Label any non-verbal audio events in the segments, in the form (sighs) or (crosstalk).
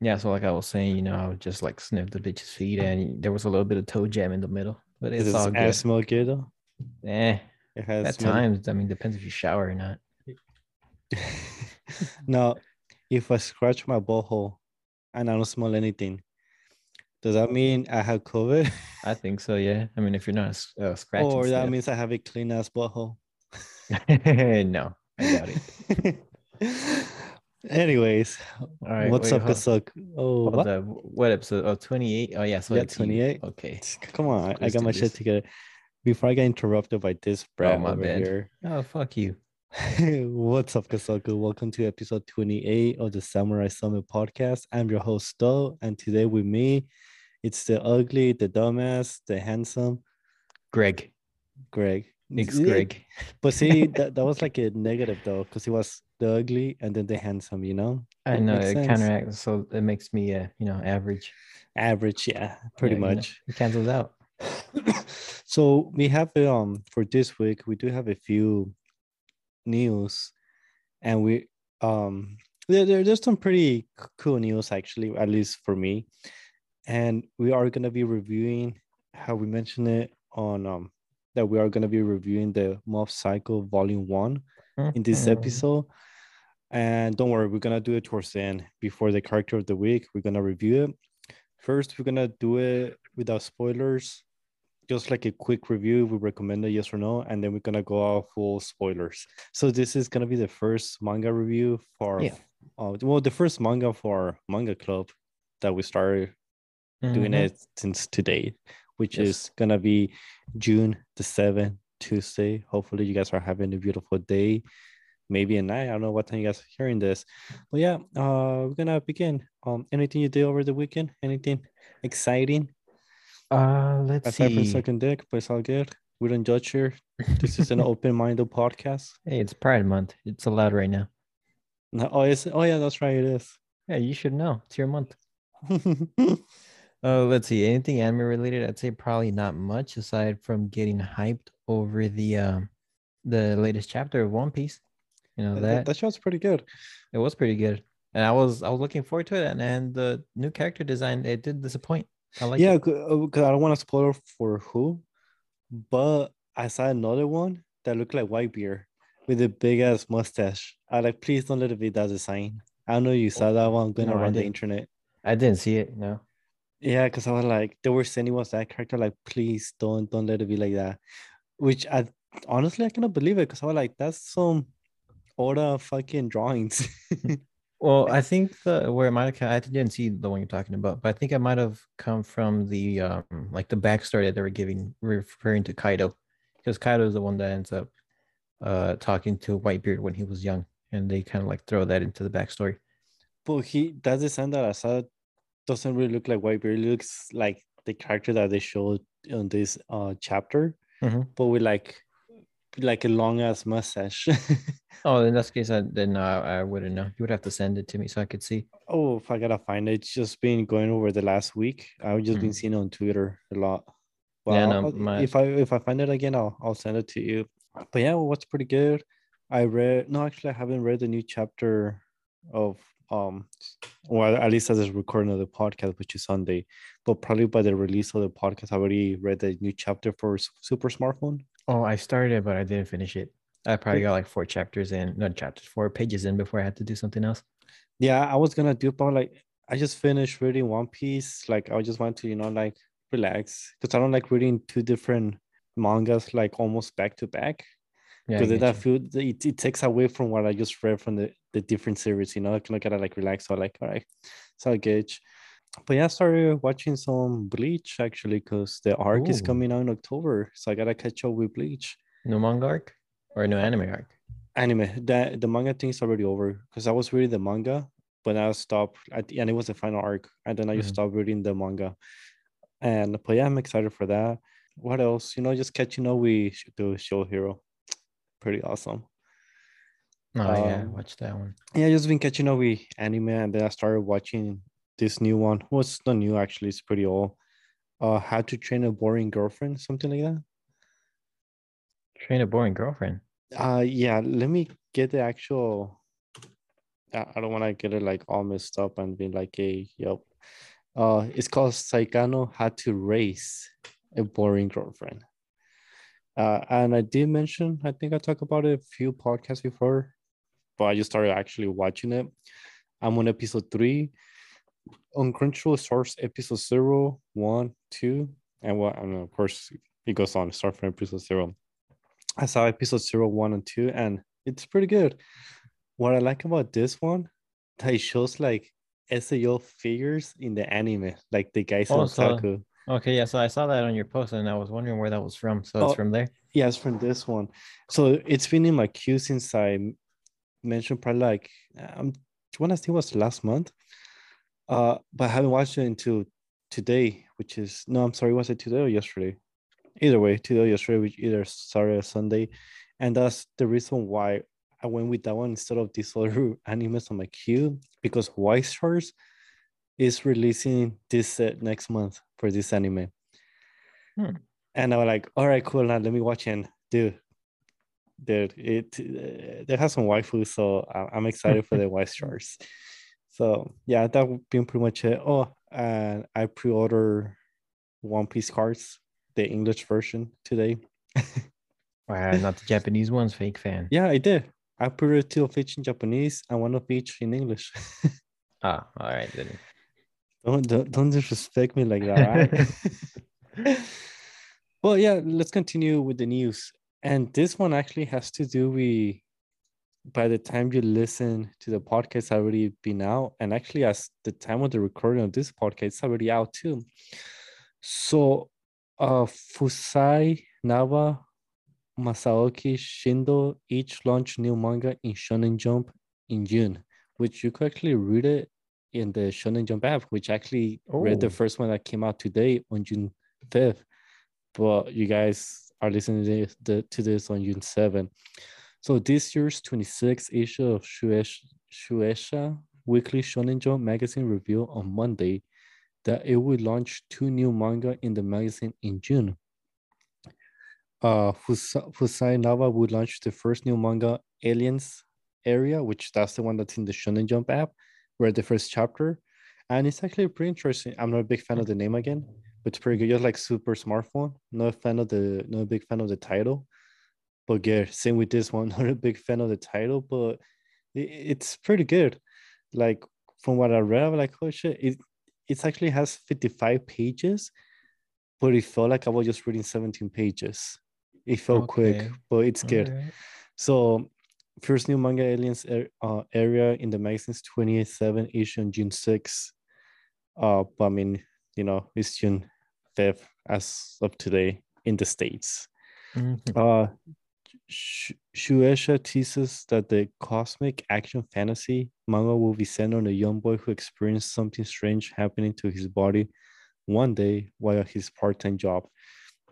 Yeah, so like I was saying, you know, I would just like sniff the bitch's feet, and there was a little bit of toe jam in the middle, but it's Does all good. smell good though? Eh, It has at smell- times, I mean, depends if you shower or not. (laughs) now, if I scratch my butthole and I don't smell anything, does that mean I have COVID? (laughs) I think so. Yeah, I mean, if you're not uh, scratching, or that stuff. means I have a clean ass butthole? (laughs) no, I doubt it. Anyways, All right, what's wait, up, Kasuk? Oh, what? up. What episode? Oh, 28. Oh, yeah. So Yeah, 28. Okay. Come on, I Let's got my this. shit together. Before I get interrupted by this oh, brat my over bad. here. Oh, fuck you. (laughs) What's up, Kasaku? Welcome to episode 28 of the Samurai Summit podcast. I'm your host, Sto, and today with me, it's the ugly, the dumbass, the handsome Greg. Greg. Nick's Greg. But see, (laughs) that, that was like a negative though, because he was the ugly and then the handsome, you know? I know it sense. counteracts, so it makes me, uh, you know, average. Average, yeah, pretty Yeah, you know, much. it cancels out. (coughs) so we have um for this week we do have a few news and we um there, there- there's some pretty cool news actually at least for me and we are going to be reviewing how we mentioned it on um that we are going to be reviewing the Mob Psycho volume one in this Mhm. episode and don't worry we're going to do it towards the end before the character of the week we're going to review it first we're going to do it without spoilers just like a quick review we recommend it yes or no and then we're going to go out full spoilers so this is going to be the first manga review for Yeah. uh, well the first manga for our manga club that we started doing Mhm. it since today which Yes. is going to be june the 7th tuesday hopefully you guys are having a beautiful day maybe a night i don't know what time you guys are hearing this but yeah uh we're gonna begin um anything you did over the weekend anything exciting Uh, let's aside from see. sucking dick but it's all good we don't judge here this is an (laughs) open-minded podcast Hey, it's Pride Month. It's allowed right now. no, oh it's oh yeah that's right it is Yeah, you should know. It's your month. (laughs) Uh, let's see. Anything anime related? I'd say probably not much aside from getting hyped over the um the latest chapter of One Piece. You know that, that that show's pretty good it was pretty good, and I was I was looking forward to it. And, and the new character design it did disappoint. I like yeah because uh, i don't want to spoil for who but i saw another one that looked like whitebeard with a big ass mustache i like please don't let it be that design i know you saw that one going No, around the internet I didn't see it. No. yeah because i was like they were it was that character like please don't don't let it be like that which i honestly i cannot believe it because i was like that's some older fucking drawings (laughs) Well, I think the where it might have I didn't see the one you're talking about, but I think it might have come from the um like the backstory that they were giving referring to Kaido, because Kaido is the one that ends up uh talking to Whitebeard when he was young, and they kind of like throw that into the backstory. But he that design that I saw doesn't really look like Whitebeard. It looks like the character that they showed on this uh chapter, Mhm. but with like like a long ass mustache. (laughs) Oh, in that case, I then uh, I wouldn't know. You would have to send it to me so I could see. oh, if I gotta find it, it's just been going over the last week. I've just been Mhm. seeing on Twitter a lot. But Yeah, no, my- if I if I find it again, I'll I'll send it to you. But yeah, what's pretty good. I read no, actually, I haven't read the new chapter of um, well, at least as a recording of the podcast, which is Sunday. But probably by the release of the podcast, I already read the new chapter for Super Smartphone. Oh, I started it, but I didn't finish it. I probably got like four chapters in, not chapters, four pages in before I had to do something else. Yeah, I was gonna do, but like I just finished reading One Piece. Like I just want to, you know, like relax because I don't like reading two different mangas like almost back to back. Yeah, because get that feel it, it takes away from what I just read from the the different series. You know, I can look at it like relax. So like, all right, so I gauge. But yeah, I started watching some Bleach actually because the arc is coming out in October, so I gotta catch up with Bleach no manga arc or no anime arc. anime. The the manga thing is already over because I was reading the manga, but I stopped at the end. It was the final arc, and then I just Mhm. stopped reading the manga. And but yeah, I'm excited for that. What else? You know, just catching up with the show hero. Pretty awesome. Oh yeah, Um, watch that one. Yeah, I just been catching up with anime, and then I started watching this new one. Well, it's not new actually; it's pretty old. Uh, How to Train a Boring Girlfriend, something like that. Train a boring girlfriend. Uh, yeah. Let me get the actual I don't want to get it like all messed up and be like, hey, yep. Uh, it's called Saekano Had to Raise a Boring Girlfriend. Uh, and I did mention, I think I talked about it a few podcasts before, but I just started actually watching it. I'm on episode three. On Crunchyroll starts episode zero, one, two, and what? And of course, it goes on. Start from episode zero. I saw episode zero, one, and two, and it's pretty good. What I like about this one, that it shows like SAO figures in the anime, like the guys Oh, on so- Otaku. Okay, yeah. So I saw that on your post, and I was wondering where that was from. So it's Oh. from there. Yeah, it's from this one. So it's been in my queue since I mentioned probably like I'm. um when I think it was last month. Uh, but I haven't watched it until today, which is no, I'm sorry, was it today or yesterday? Either way, today or yesterday, which either Saturday or Sunday, and that's the reason why I went with that one instead of these other (laughs) animes on my queue because Right Stuf is releasing this uh, next month for this anime. Hmm. And I was like, all right, cool. Now let me watch and dude, dude, it uh, they have some waifu, so I'm excited for the (laughs) Right Stuf. So yeah, that would be pretty much it. Oh, and I pre-order One Piece cards, the English version today. Wow, (laughs) not the Japanese ones. Fake fan. Yeah, I did. I pre-ordered two of each in Japanese and one of each in English. (laughs) Ah, all right then. Don't don't, don't disrespect me like that, right? (laughs) well, yeah, let's continue with the news. And this one actually has to do with by the time you listen to the podcast it's already been out. And actually as the time of the recording of this podcast, it's already out too. So uh Fusai Naba Masaoki Shindo each launched new manga in Shonen Jump in June, which you could actually read it in the Shonen Jump app, which actually read the Oh. first one that came out today on June 5th. But you guys are listening to this, the, to this on June 7th. So this year's 26th issue of Shueisha, Weekly Shonen Jump magazine revealed on Monday that it will launch two new manga in the magazine in June. Uh, Fusa- Fusai Naba would launch the first new manga, Aliens Area, which that's the one that's in the Shonen Jump app, read the first chapter. And it's actually pretty interesting. I'm not a big fan of the name again, but it's pretty good. Just like Super Smartphone. Not a fan of the not a big fan of the title. But yeah, same with this one. (laughs) Not a big fan of the title, but it, it's pretty good. Like from what I read, I'm like, oh shit, it it actually has 55 pages, but it felt like I was just reading 17 pages. It felt quick, but it's good. Alright. So, first new manga aliens ar- uh, area in the magazine's 27 issue on June 6th. Uh, but I mean, you know, it's June 5th as of today in the States. Mhm. Uh, Shueisha teases that the cosmic action fantasy manga will be centered on a young boy who experienced something strange happening to his body one day while at his part-time job.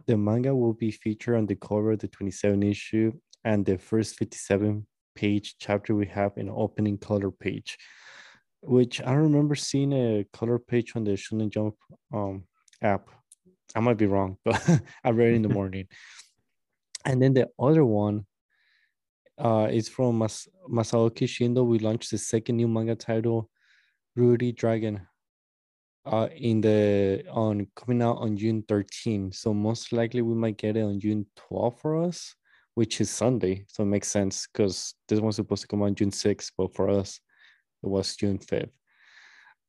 The manga will be featured on the cover of the 27 issue and the first 57 page chapter we have an opening color page, which I remember seeing a color page on the Shonen Jump um, app. I might be wrong, (laughs) but I read it in the (laughs) morning. And then the other one uh, is from Mas- Masaoki Shindo. We launched the second new manga title, Ruri Dragon, uh, in the on coming out on June 13. So most likely we might get it on June 12 for us, which is Sunday. So it makes sense because this one's supposed to come on June 6th, but for us it was June 5th.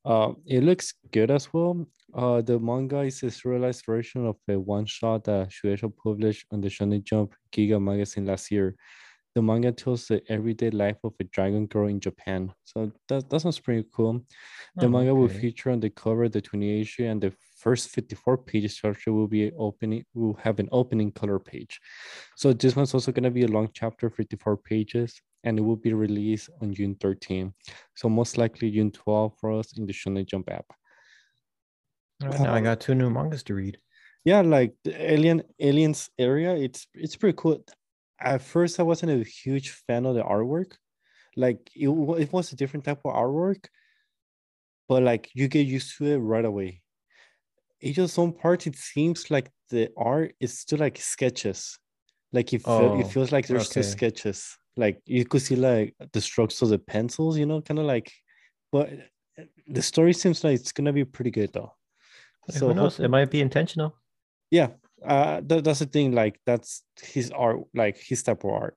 Uh, it looks good as well. Uh, the manga is a serialized version of a one shot that Shueisha published on the Shonen Jump Giga magazine last year. The manga tells the everyday life of a dragon girl in Japan. So that, that sounds pretty cool. The Oh, manga will feature on the cover of the 20 issue, and the first 54 pages structure will be opening will have an opening color page. So this one's also gonna be a long chapter, 54 pages, and it will be released on June 13. So most likely June 12 for us in the Shonen Jump app. Alright, now I Um, got two new mangas to read. yeah like the alien aliens area it's it's pretty cool at first i wasn't a huge fan of the artwork like it, it was a different type of artwork but like you get used to it right away it just some parts it seems like the art is still like sketches like it, feel, it Oh, feels like there's still sketches Like you could see like the strokes of the pencils, you know, kind of like. But the story seems like it's gonna be pretty good though. So who knows? It might be intentional. Yeah, uh, th- that's the thing. Like that's his art, like his type of art.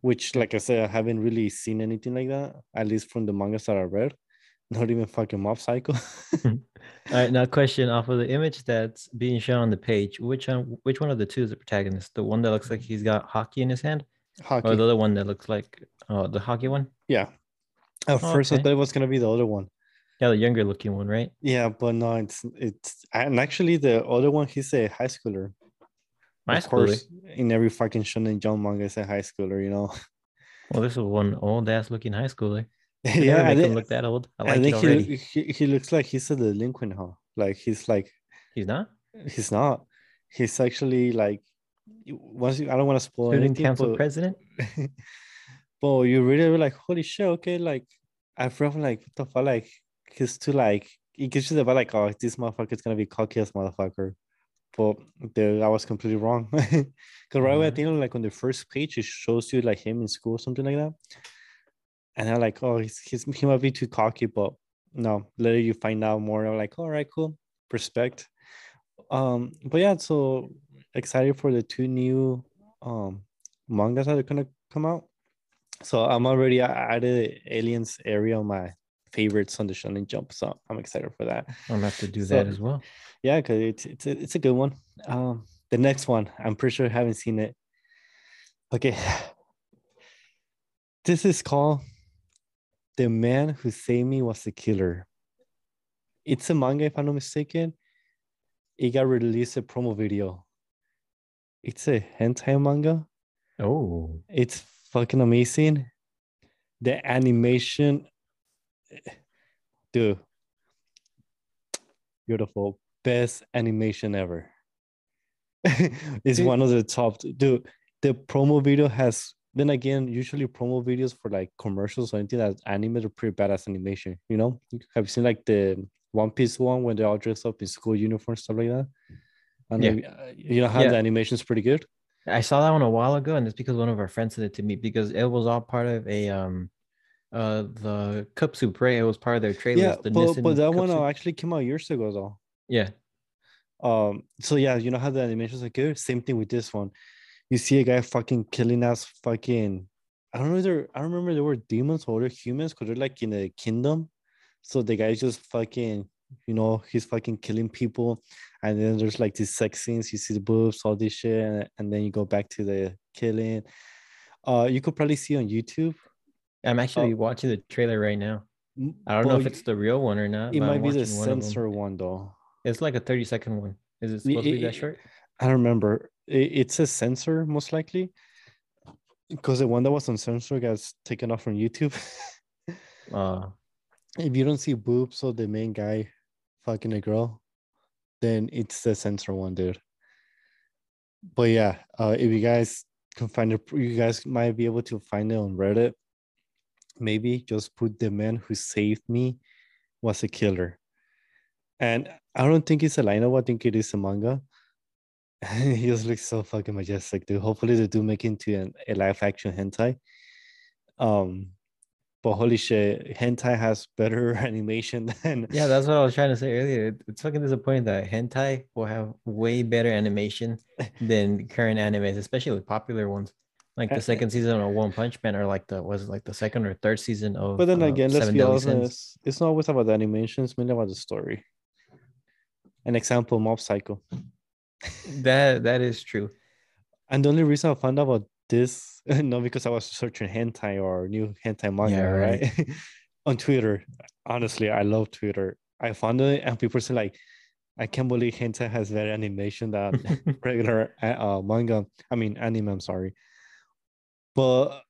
Which, like I said, I haven't really seen anything like that. At least from the mangas that I read. (laughs) Not even fucking Mob Psycho. (laughs) All right, now question off of the image that's being shown on the page. Which one? Which one of the two is the protagonist? The one that looks like he's got hockey in his hand, Hockey. or the other one that looks like oh the hockey one? Yeah. At Oh, first, I okay. thought it was gonna be the other one. Yeah, the younger looking one, right? Yeah, but no, it's it's and actually the other one he's a high schooler. High of schooler. Eh? course, in every fucking shonen jump manga, is a high schooler. You know. (laughs) Well, this is one old ass looking high schooler. (laughs) yeah, I make him think, look that old. I I like it think he, he he looks like he's a delinquent, huh? Like he's like He's not he's not. He's actually like once you, I don't want to spoil student anything, council but, president. (laughs) but you really were like, holy shit, okay, like I felt like what the fuck, like he's too like it gives you the vibe like, oh, this motherfucker is gonna be cocky as motherfucker. But the, I was completely wrong. (laughs) Because right away, I Mhm. think like on the first page, it shows you like him in school something like that. And I'm like, oh, he's, he's he might be too cocky, but no, later you find out more. I'm like, all right, cool, respect. Um, but yeah, so excited for the two new um mangas that are gonna come out. So I'm already I added aliens area on my favorites on the Shonen Jump, so I'm excited for that. I'm gonna have to do So- that as well. Yeah, because it's it's a, it's a good one. Um, the next one, I'm pretty sure I haven't seen it. Okay, (sighs) this is called "The Man Who Saved Me Was the Killer." It's a manga, if I'm not mistaken. It got released a promo video. It's a hentai manga. Oh, It's fucking amazing. The animation, dude, beautiful, best animation ever. (laughs) it's Dude. one of the top. Dude, the promo video has. Then again, usually promo videos for like commercials or anything that's animated are pretty badass animation. You know, have you seen like the One Piece one when they all dress up in school uniforms stuff like that? And Yeah. then, uh, you know how Yeah. the animation is pretty good. I saw that one a while ago, and it's because one of our friends sent it to me because it was all part of a um, uh, the cup soup, right? It was part of their trailer Yeah, the but, Nissin but that Cup one Soup. uh, actually came out years ago though. yeah, Um, so yeah, you know how the animations are good. Same thing with this one. You see a guy fucking killing us, fucking. I don't know. if They're I don't remember they were demons or they're humans because they're like in a kingdom. So the guy's just fucking, you know, he's fucking killing people, and then there's like these sex scenes. You see the boobs, all this shit, and, and then you go back to the killing. Uh, you could probably see on YouTube. I'm actually Oh. watching the trailer right now. I don't know if it's the real one or not. It but I'm might be the watching one censor one though. It's like a 30 second one. Is it It- supposed to be it- that short? I don't remember. It, it's a censor, most likely, because the one that was on censor got taken off from YouTube. Uh, (laughs) if you don't see boobs of the main guy fucking a girl, then it's the censor one, dude. But yeah, uh, if you guys can find it, you guys might be able to find it on Reddit. Maybe just put the man who saved me was a killer. And I don't think it's a line I think it is a manga. (laughs) he just looks so fucking majestic, dude. Hopefully they do make into an, a live action hentai. Um, but holy shit, hentai has better (laughs) animation than yeah, that's what I was trying to say earlier. It's fucking disappointing that hentai will have way better animation (laughs) than current animes, especially with popular ones. Like the second season of One Punch Man, or like the was it like the second or third season of. But then uh, again, let's Seven be honest, Sins. it's not always about the animation, it's mainly about the story. An example, Mob Psycho. That that is true. And the only reason I found out about this, (laughs) not because I was searching hentai or new hentai manga, Yeah, right. right? (laughs) On Twitter. Honestly, I love Twitter. I found it and people say like, I can't believe hentai has better animation than (laughs) regular uh, uh, manga. I mean anime, I'm sorry. But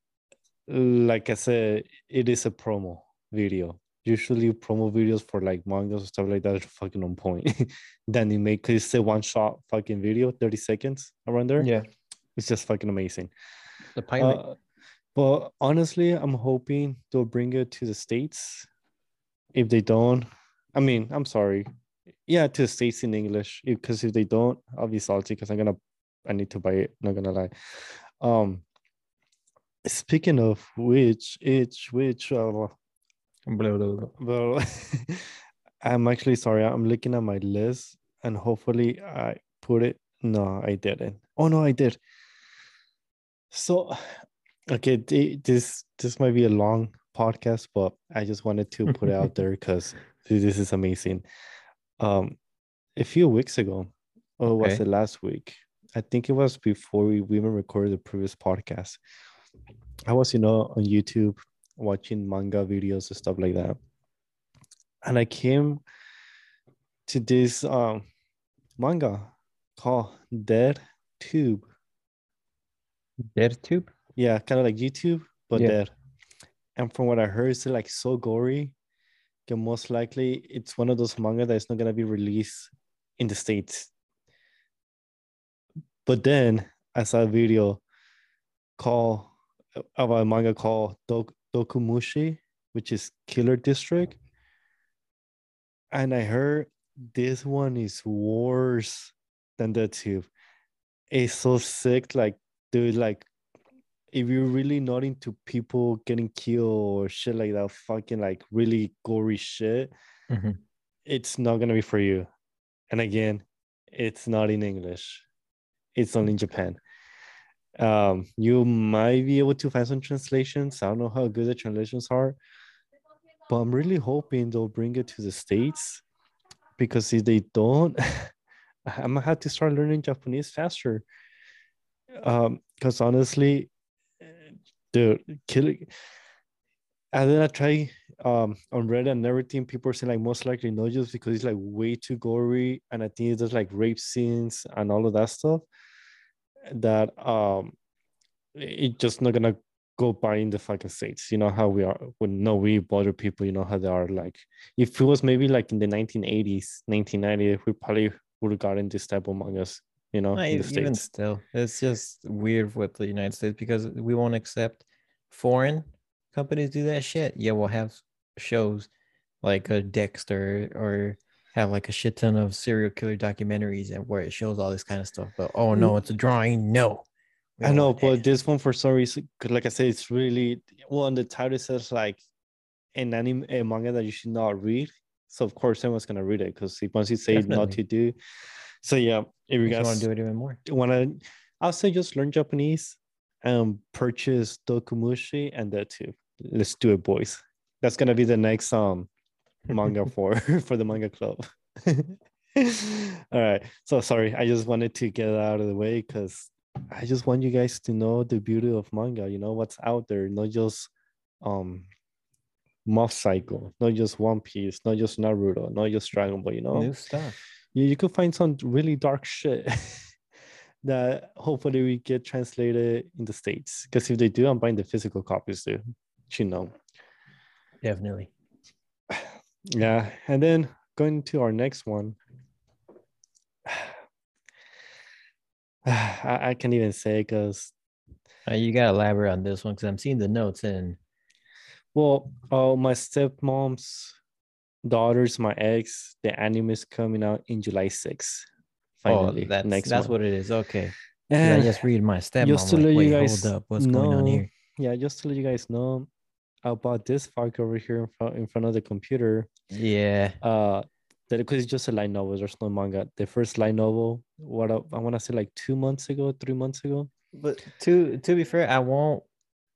like I said, it is a promo video. Usually promo videos for like mangas or stuff like that are fucking on point. (laughs) then you make it's a one shot fucking video, 30 seconds around there. yeah, It's just fucking amazing. the pilot. Uh, but honestly, I'm hoping they'll bring it to the States. If they don't, I mean, I'm sorry. Yeah, to the States in English. Because if they don't, I'll be salty because I'm gonna I need to buy it, not gonna lie. Um speaking of which, each which uh, Blah, blah, blah. well (laughs) I'm actually sorry, I'm looking at my list and hopefully I put it. No, I didn't. Oh no, I did. So okay, th- this this might be a long podcast, but I just wanted to put it out (laughs) there because this is amazing. Um a few weeks ago, or was Okay. it last week? I think it was before we, we even recorded the previous podcast. I was, you know, on YouTube watching manga videos and stuff like that. And I came to this um manga called Dead Tube. Dead tube? Yeah, kind of like YouTube, but Yeah. dead. And from what I heard, it's like so gory. that most likely it's one of those manga that's not gonna be released in the States. But then I saw a video called about a manga called Dok- Dokumushi, which is Killer District. And I heard this one is worse than the two. It's so sick, like dude, like if you're really not into people getting killed or shit like that, fucking like really gory shit, Mhm. it's not gonna be for you. And again, it's not in English. It's only in Japan. Um, you might be able to find some translations. I don't know how good the translations are, but I'm really hoping they'll bring it to the States because if they don't, (laughs) I'm gonna have to start learning Japanese faster. Um, because honestly, the killing. And then I try um on Reddit and everything. People are saying like most likely no, just because it's like way too gory, and I think there's like rape scenes and all of that stuff. That um, it's just not gonna go by in the fucking states. You know how we are when no we border people. You know how they are like. If it was maybe like in the 1980s, 1990, we probably would have gotten this type of mangas. You know, Not in the even states. still, it's just weird with the United States because we won't accept foreign companies do that shit. Yeah, we'll have shows like a Dexter or have like a shit ton of serial killer documentaries and where it shows all this kind of stuff. But oh no, it's a drawing. No, I know, but this one for some reason, like I said, it's really well. On the title it says like an anime, a manga that you should not read. So of course, everyone's gonna read it because once you say not to do. So yeah, if you guys want to do it even more. want to, I'll say just learn Japanese and purchase Dokumushi and that too. Let's do it, boys. That's gonna be the next um manga (laughs) for (laughs) for the manga club. (laughs) All right. So sorry, I just wanted to get it out of the way because I just want you guys to know the beauty of manga. You know what's out there, not just um Mob Psycho, not just One Piece, not just Naruto, not just Dragon Ball. You know, New stuff. you, you could find some really dark shit that hopefully we get translated in the states. Because if they do, I'm buying the physical copies, dude. You know. Definitely. Yeah, and then going to our next one. (sighs) I, I can't even say because Uh, you gotta elaborate on this one because I'm seeing the notes and well, uh, my stepmom's daughters, my ex, the anime is coming out in July 6th. Finally, oh, that's next that's month. what it is. Okay. 'Cause I just read my stepmom. just to like, let you guys hold up. What's going on know, here? yeah, just to let you guys know about this fuck over here in front in front of the computer. Yeah. Uh, that because it's just a light novel. There's no manga. The first light novel, what I, I want to say, like two months ago, three months ago. But to to be fair, I won't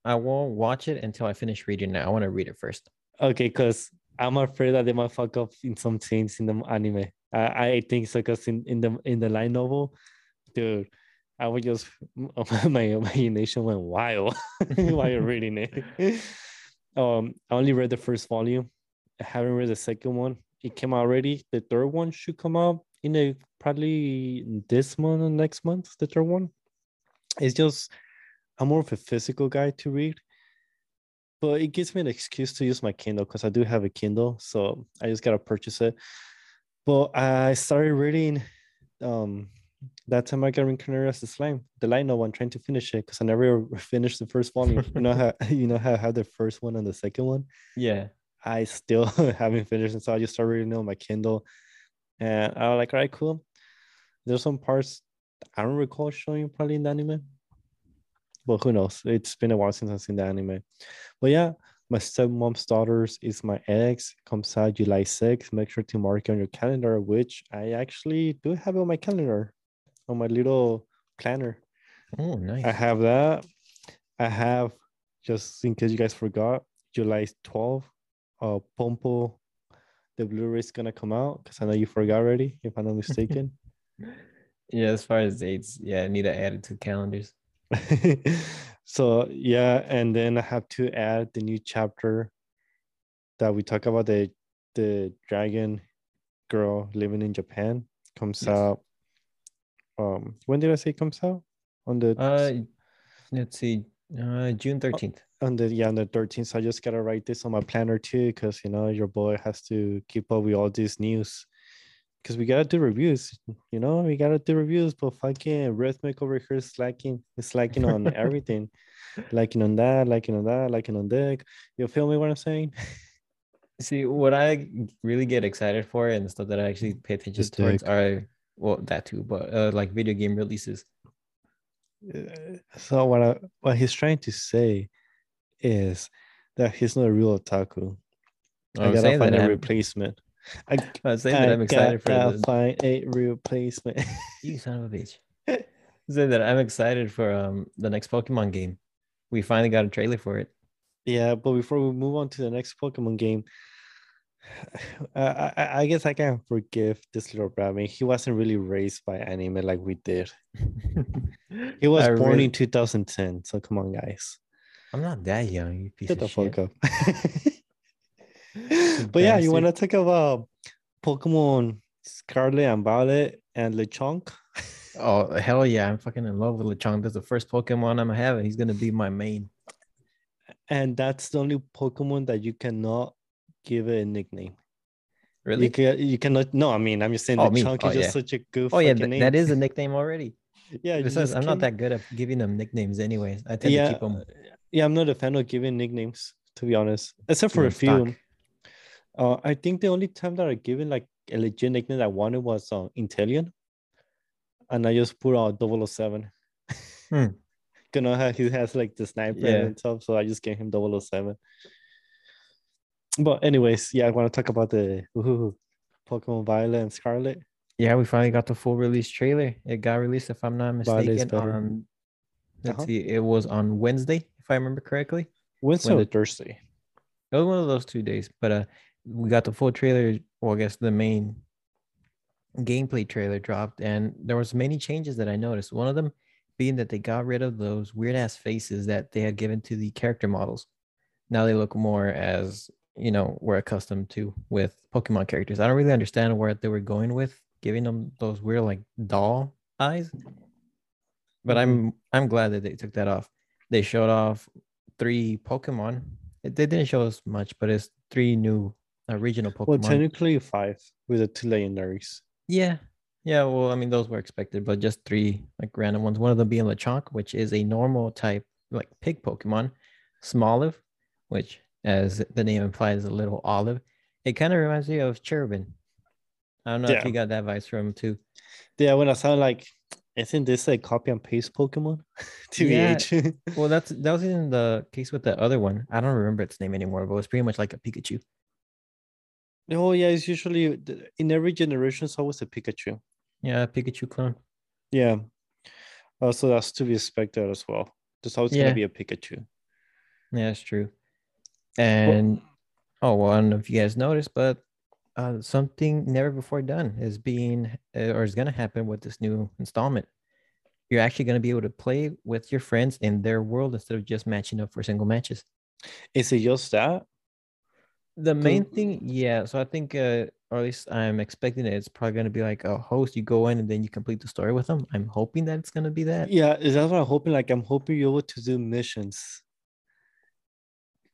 I won't watch it until I finish reading it. I want to read it first. Okay, because I'm afraid that they might fuck up in some scenes in the anime. I, I think so because in, in the in the light novel, dude, I would just (laughs) my imagination went wild (laughs) while you're reading it. (laughs) Um, I only read the first volume. I haven't read the second one. It came out already. The third one should come out in a probably this month or next month. The third one. It's just I'm more of a physical guy to read but it gives me an excuse to use my Kindle because I do have a Kindle, so I just gotta purchase it. But I started reading um that time I got reincarnated as the slime, the novel. I'm trying to finish it because I never finished the first volume. you know how (laughs) you know how I had the first one and the second one. Yeah. I still (laughs) haven't finished it, so I just started reading it on my Kindle, and I was like, all right, cool. There's some parts I don't recall showing probably in the anime, but who knows? It's been a while since I've seen the anime. But yeah, my stepmom's daughters is my ex. Comes out July 6th. Make sure to mark it on your calendar, which I actually do have on my calendar, on my little planner. Oh, nice. I have that. I have just in case you guys forgot, July 12th, uh Pompo, the Blu-ray is gonna come out because I know you forgot already, if I'm not mistaken. (laughs) yeah, as far as dates, yeah, I need to add it to calendars. (laughs) so yeah, and then I have to add the new chapter that we talk about the the dragon girl living in Japan comes yes. out. Um, when did I say comes out? On the uh, let's see, uh, June thirteenth. On the yeah, on the thirteenth. So I just gotta write this on my planner too, because you know your boy has to keep up with all this news because we gotta do reviews. You know, we gotta do reviews, but fucking Rhythmic over here is slacking, slacking on (laughs) everything, liking on that, liking on that, liking on deck. You feel me? What I'm saying? See, what I really get excited for and stuff that I actually pay attention towards are well that too, but uh, like video game releases. So what I, what he's trying to say is that he's not a real otaku. I gotta find a I'm... replacement. I, (laughs) I was saying that I'm excited for the... find a replacement. you (laughs) son of a bitch. say that I'm excited for um the next Pokemon game. We finally got a trailer for it. Yeah, but before we move on to the next Pokemon game, I, I, I guess I can forgive this little brat. I mean, he wasn't really raised by anime like we did. he (laughs) was I born really... in 2010, so come on, guys. I'm not that young. You piece Shut the fuck up. (laughs) but yeah, you want to talk about Pokemon Scarlet and Violet and Lechonk? (laughs) oh hell yeah! I'm fucking in love with Lechonk. That's the first Pokemon I'm having. He's gonna be my main. And that's the only Pokemon that you cannot give it a nickname. Really? You, can, you cannot. No, I mean, I'm just saying oh, the chunk oh, is just yeah. such a goof. Oh yeah, th- that is a (laughs) nickname already. yeah. Besides, I'm not that good at giving them nicknames, anyways. I tend yeah, to keep them. Yeah, I'm not a fan of giving nicknames, to be honest, except for a few. Uh, I think the only time that I given like a legit nickname I wanted was uh, Inteleon. And I just put out uh, 007. Hmm. (laughs) you know how he has like the sniper yeah. and stuff, so I just gave him 007. But anyways, yeah, I want to talk about the Pokemon Violet and Scarlet. Yeah, we finally got the full release trailer. It got released, if I'm not mistaken, on let's uh-huh. see, it was on Wednesday, if I remember correctly. Wednesday or Thursday. It was one of those two days, but uh we got the full trailer, or I guess the main gameplay trailer dropped, and there was many changes that I noticed. One of them being that they got rid of those weird ass faces that they had given to the character models. Now they look more as you know we're accustomed to with Pokemon characters. I don't really understand where they were going with giving them those weird like doll eyes. But I'm mm-hmm. I'm glad that they took that off. They showed off three Pokemon. They didn't show us much, but it's three new a regional Pokemon. Well, technically five with the two legendaries. Yeah. Yeah, well, I mean, those were expected, but just three like random ones. One of them being Lechonk, which is a normal type, like pig Pokemon. Smoliv, which, as the name implies, a little olive. It kind of reminds me of Cherubi. I don't know yeah. if you got that vibe from him too. Yeah, when I sound like, isn't this a copy and paste Pokemon? (laughs) To TVH. Yeah. (laughs) well, that's that was in the case with the other one. I don't remember its name anymore, but it was pretty much like a Pikachu. Oh yeah, it's usually in every generation. It's always a Pikachu. Yeah, Pikachu clone. Yeah. Uh, so that's to be expected as well. There's always yeah. gonna be a Pikachu. Yeah, that's true. And well, oh well, I don't know if you guys noticed, but uh, something never before done is being uh, or is gonna happen with this new installment. You're actually gonna be able to play with your friends in their world instead of just matching up for single matches. Is it just that? the main thing, yeah. So I think, uh, or at least I'm expecting it. It's probably gonna be like a host. You go in and then you complete the story with them. I'm hoping that it's gonna be that. Yeah, is that what I'm hoping? Like I'm hoping you're able to do missions.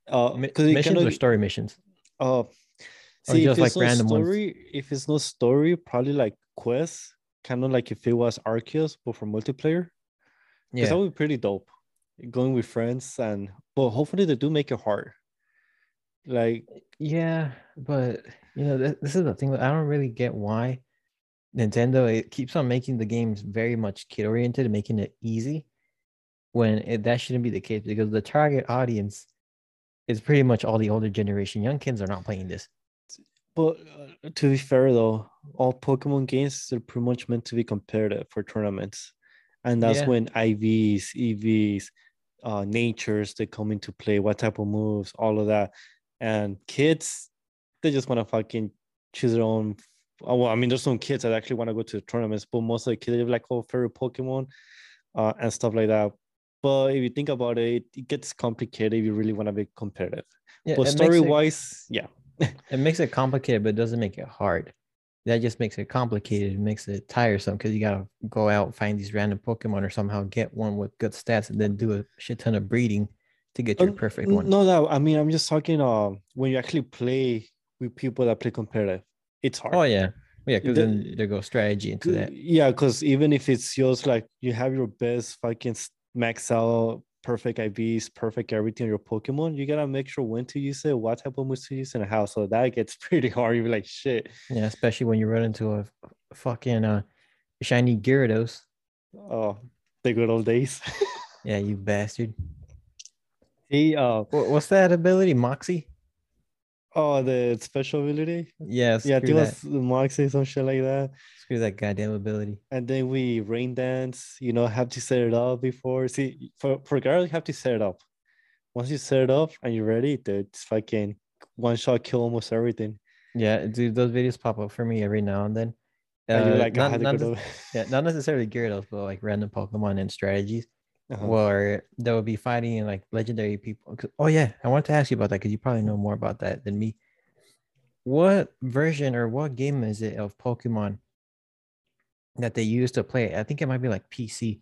Uh, because missions cannot, or story missions. Oh, uh, see, if it's like no story, ones. if it's no story, probably like quests, kind of like if it was Arceus, but for multiplayer. Yeah, that would be pretty dope. Going with friends and well, hopefully they do make it hard. Like, yeah, but you know, th- this is the thing. I don't really get why Nintendo it keeps on making the games very much kid oriented, making it easy. when it, that shouldn't be the case because the target audience is pretty much all the older generation. Young kids are not playing this. But uh, to be fair though, all Pokemon games are pretty much meant to be competitive for tournaments. And that's Yeah. when IVs, EVs, uh, natures they come into play, what type of moves, all of that. And kids, they just want to fucking choose their own. oh, Well, I mean, there's some kids that actually want to go to the tournaments, but most of the kids are like, oh, favorite Pokemon uh, and stuff like that. But if you think about it, it gets complicated if you really want to be competitive. Yeah, but story it- wise, yeah. (laughs) it makes it complicated, but it doesn't make it hard. That just makes it complicated. It makes it tiresome because you gotta go out find these random Pokemon or somehow get one with good stats and then do a shit ton of breeding to get your Um, perfect one. No, no. I mean, I'm just talking. Uh, when you actually play with people that play competitive, it's hard. Oh yeah, yeah. Because The- then there goes strategy into that. Yeah, because even if it's yours, like you have your best fucking max out, perfect IVs, perfect everything on your Pokemon, you gotta make sure when to use it, what type of moves to use, and how. So that gets (laughs) pretty hard. You're like, shit. Yeah, especially when you run into a fucking uh shiny Gyarados. Oh, the good old days. (laughs) Yeah, you bastard. hey, uh, What's that ability? Moxie? Oh, the special ability. Yeah, Yeah, I screw think it was the Moxie, some shit like that. Screw that goddamn ability. and then we rain dance you know have to set it up before see for for you have to set it up once you set it up and you're ready dude, it's fucking one shot kill almost everything Yeah, dude, those videos pop up for me every now and then. and Uh, like not, not, yeah, not necessarily Gyarados, but like random Pokemon and strategies. Uh-huh. where they would be fighting like legendary people. Oh yeah, I wanted to ask you about that because you probably know more about that than me. What version or what game is it of Pokemon that they use to play? I think it might be like PC.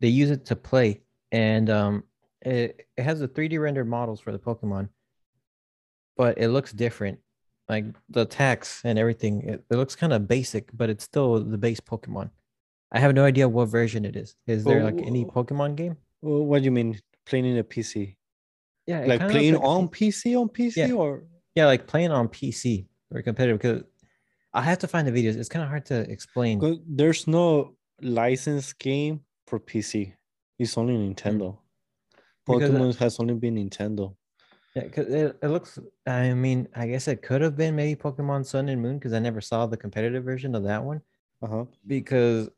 They use it to play, and um, it, it has the 3D rendered models for the Pokemon, but it looks different. Like the attacks and everything, it, it looks kind of basic, but it's still the base Pokemon. I have no idea what version it is. Is there like any Oh. Pokemon game? Well, what do you mean playing in a pc Yeah, like playing like on P- pc on pc Yeah. or yeah, like playing on PC or competitive. Because I have to find the videos. It's kind of hard to explain. there's no licensed game for pc it's only nintendo Because, uh, pokemon has only been nintendo Yeah, because it, it looks. I mean, I guess it could have been maybe Pokemon Sun and Moon because I never saw the competitive version of that one. uh-huh Because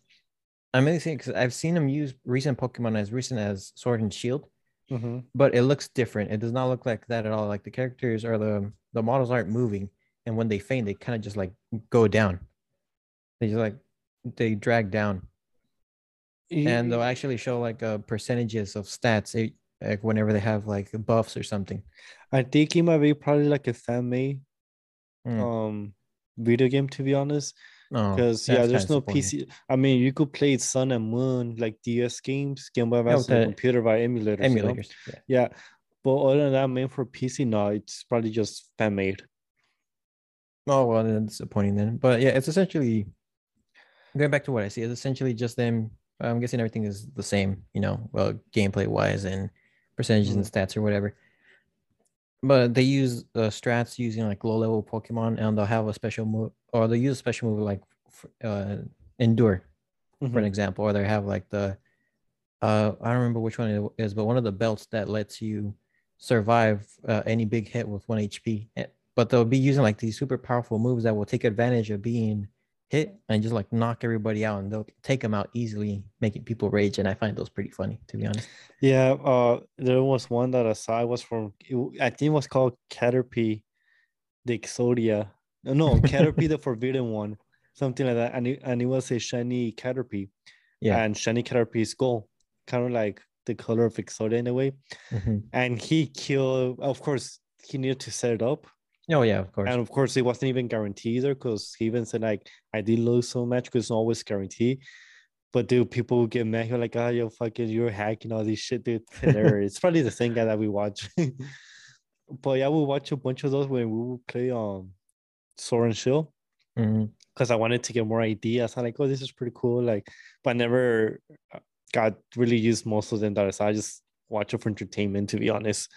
I'm really saying because I've seen them use recent Pokemon as recent as Sword and Shield, hmm but it looks different. It does not look like that at all. Like the characters or the the models aren't moving, and when they faint, they kind of just like go down. They just like they drag down. and they'll actually show like uh, percentages of stats eh, like whenever they have like buffs or something. I think it might be probably like a fan made Mm. um video game to be honest. Oh, Because yeah, there's no. PC. I mean, you could play Sun and Moon like DS games, Game Boy Advance with on the the computer by emulators. you know? Yeah. Yeah, but other than that, made for PC, no, it's probably just fan made. Oh well, then disappointing then. But yeah, it's essentially going back to what I see. It's essentially just them. I'm guessing everything is the same, you know, well, gameplay wise and percentages and stats or whatever. But they use uh, strats using like low level Pokemon, and they'll have a special move, or they'll use a special move like uh, Endure, for an Mhm. example, or they have like the uh I don't remember which one it is, but one of the belts that lets you survive uh, any big hit with one HP. Eh, But they'll be using like these super powerful moves that will take advantage of being hit and just like knock everybody out, and they'll take them out easily, making people rage. And I find those pretty funny, to be honest. Yeah, uh, there was one that I saw. It was from I think it was called Caterpie. Uh, No, Caterpie, the Forbidden One, something like that. And it, and it was a shiny Caterpie. Yeah. And shiny Caterpie is gold, kind of like the color of Exodia in a way. Mhm. And he killed. Of course, he needed to set it up, Oh yeah, of course. and of course, it wasn't even guaranteed either because he even said like I did lose so much because it's not always guaranteed. But dude, people get mad. You're like, oh, yo, fucking, you're hacking all this shit, dude. Hilarious. it's probably the same guy that we watch. (laughs) but yeah, we watch a bunch of those when we would play um Shield Mhm. because I wanted to get more ideas. I'm like, oh, this is pretty cool. Like, but I never uh, got really used most of them that I saw. I just watch it for entertainment, to be honest.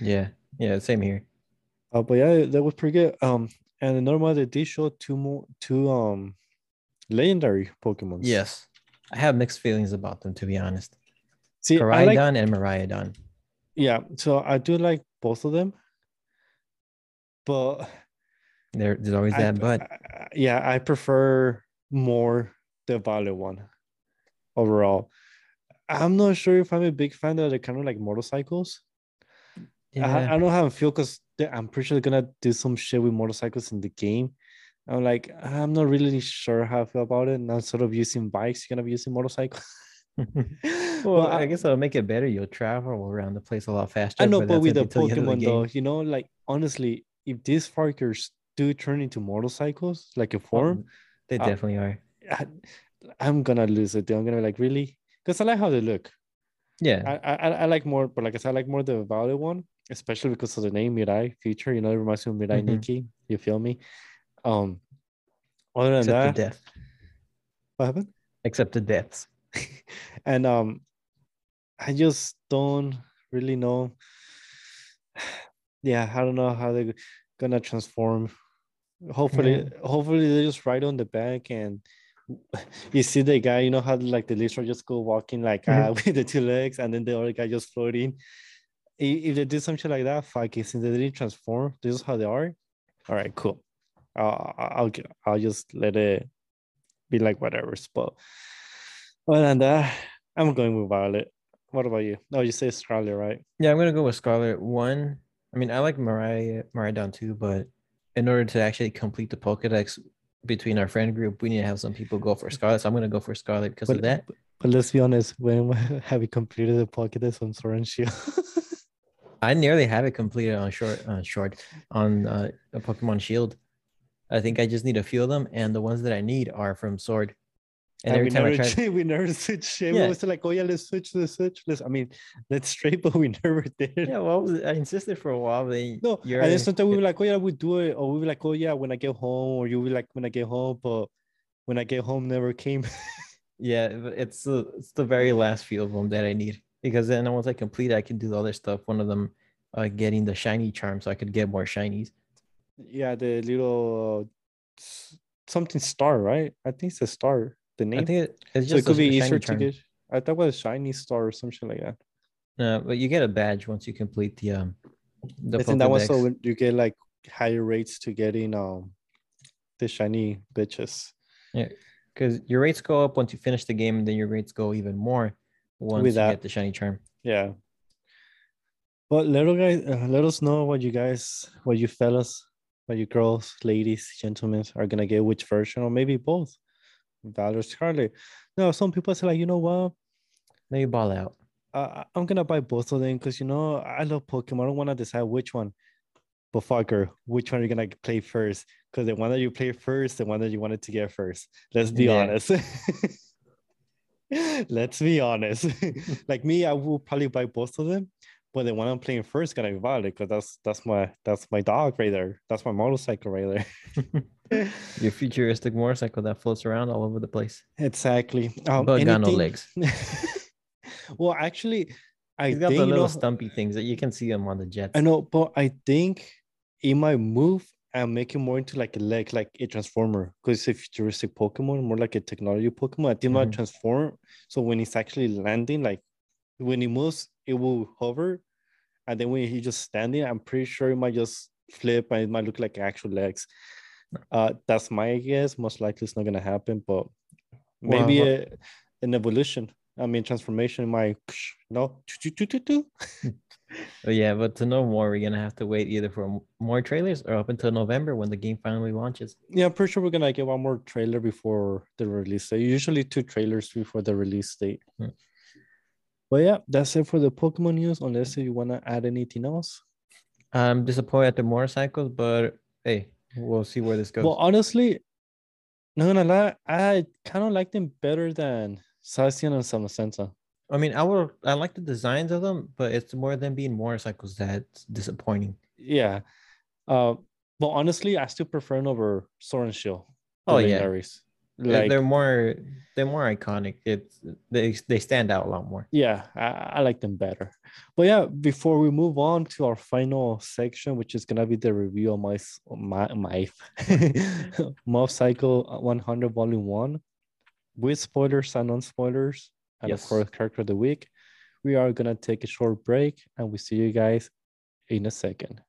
Yeah, yeah, same here. Uh, but yeah, that was pretty good. Um, and normally they did show two more, two um, legendary Pokemon. Yes, I have mixed feelings about them, to be honest. See, I Koraidon like, and Miraidon. yeah. So I do like both of them, but There, there's always I, that but. I- yeah, I prefer more the Vale one overall. I'm not sure if I'm a big fan of the kind of like motorcycles. I, Yeah. I don't know how I feel because I'm pretty sure they're gonna do some shit with motorcycles in the game. I'm like, I'm not really sure how I feel about it. Now, sort of using bikes, you're gonna be using motorcycles. (laughs) (laughs) well, I- I, guess it'll make it better. You'll travel around the place a lot faster. I know, but that's with the until you end Pokemon the though, you know, like honestly, if these Farkers do turn into motorcycles, like a form, Oh, they uh, definitely are. I, I'm gonna lose it. dude. I'm gonna be like, really? Because I like how they look. Yeah. I, I I like more, but like I said, I like more the Violet one, especially because of the name Mirai feature. You know, it reminds me of Mirai Mhm. Nikki. You feel me? Um, other than except that, the death. what happened? Except the deaths. (laughs) and um, I just don't really know. (sighs) Yeah, I don't know how they're gonna transform. Hopefully, hopefully they just ride on the back and (laughs) you see the guy. You know how like the Lystra just go walking like uh, (laughs) with the two legs, and then the other guy just floating. If they do something like that, fuck it. Since they didn't transform, this is how they are. All right, cool. I'll I'll get- I'll just let it be like whatever. But other than that, I'm going with Violet. What about you? Oh, you say Scarlet, right? Yeah, I'm gonna go with Scarlet. One, I mean, I like Mariah Mariah down too, but in order to actually complete the Pokedex between our friend group, we need to have some people go for Scarlet. So I'm gonna go for Scarlet because of that. but let's be honest, when (laughs) have we completed the Pokédex on Sword and Shield? I nearly have it completed on short, on short, on uh, a Pokemon Shield. I think I just need a few of them, and the ones that I need are from Sword. And, And every we time I never, try, (laughs) we never switched shit. Yeah. We was like, oh yeah, let's switch, let's switch. Let's, I mean, let's straight, (laughs) but we never did. yeah, well, I insisted for a while. They No, you're and then sometimes we were (laughs) like, oh yeah, we do it, or we were like, oh yeah, when I get home, or you were like, when I get home, but when I get home, never came. Yeah, it's the it's the very last few of them that I need because then once I complete, it, I can do the other stuff. One of them, uh, getting the shiny charm, so I could get more shinies. yeah, the little uh, something star, right? I think it's a star. The name. I think it, it's so it could be to charm. get. I thought it was shiny star or something like that. Uh, but you get a badge once you complete the um the I think that was so when you get like higher rates to getting um the shiny bitches. Yeah, because your rates go up once you finish the game, and then your rates go even more once you that. get the shiny charm. Yeah. But little guys, uh, let us know what you guys, what you fellas, what you girls, ladies, gentlemen are gonna get which version, or maybe both. Valor Scarlet. No, some people say like, you know what? Then you ball out. uh, I'm gonna buy both of them because you know I love Pokemon. I don't want to decide which one. But fucker, which one are you gonna play first? Because the one that you play first, the one that you wanted to get first. Let's be Yeah. honest. (laughs) Let's be honest. (laughs) like me, I will probably buy both of them. But the one I'm playing first gonna be Violet because that's that's my that's my dog right there. That's my motorcycle right there. (laughs) Your futuristic motorcycle that floats around all over the place, exactly. Um, but got no legs. (laughs) well, actually, I He's got think the you little know, stumpy things that you can see them on the jets. I know, but I think it might move and make it more into like a leg, like a transformer, because it's a futuristic Pokemon, more like a technology Pokemon. I it might Mhm. transform. So when it's actually landing, like when it moves, it will hover, and then when he's just standing, I'm pretty sure it might just flip and it might look like actual legs. Uh, that's my guess. Most likely, it's not gonna happen, but maybe Well, a, an evolution. I mean, transformation might no. (laughs) Yeah, but to know more, we're gonna have to wait either for more trailers or up until November when the game finally launches. Yeah, I'm pretty sure we're gonna get one more trailer before the release date. Usually two trailers before the release date. Hmm. But yeah, that's it for the Pokemon news. Unless you wanna add anything else. I'm disappointed at the motorcycles, but hey, we'll see where this goes. Well, honestly, not gonna lie, I kind of like them better than Zacian and Zamazenta. I mean, I would I like the designs of them, but it's more than being motorcycles that's disappointing. Yeah. Uh, but honestly, I still prefer them over Sword and Shield. Oh, yeah. legendaries. They're- Like they're more they're more iconic. It's they they stand out a lot more. yeah, I, I like them better. But yeah, before we move on to our final section, which is gonna be the review of my my my (laughs) Mob Psycho 100 Volume One, with spoilers and non spoilers, and Yes. of course character of the week. we are gonna take a short break and we see you guys in a second.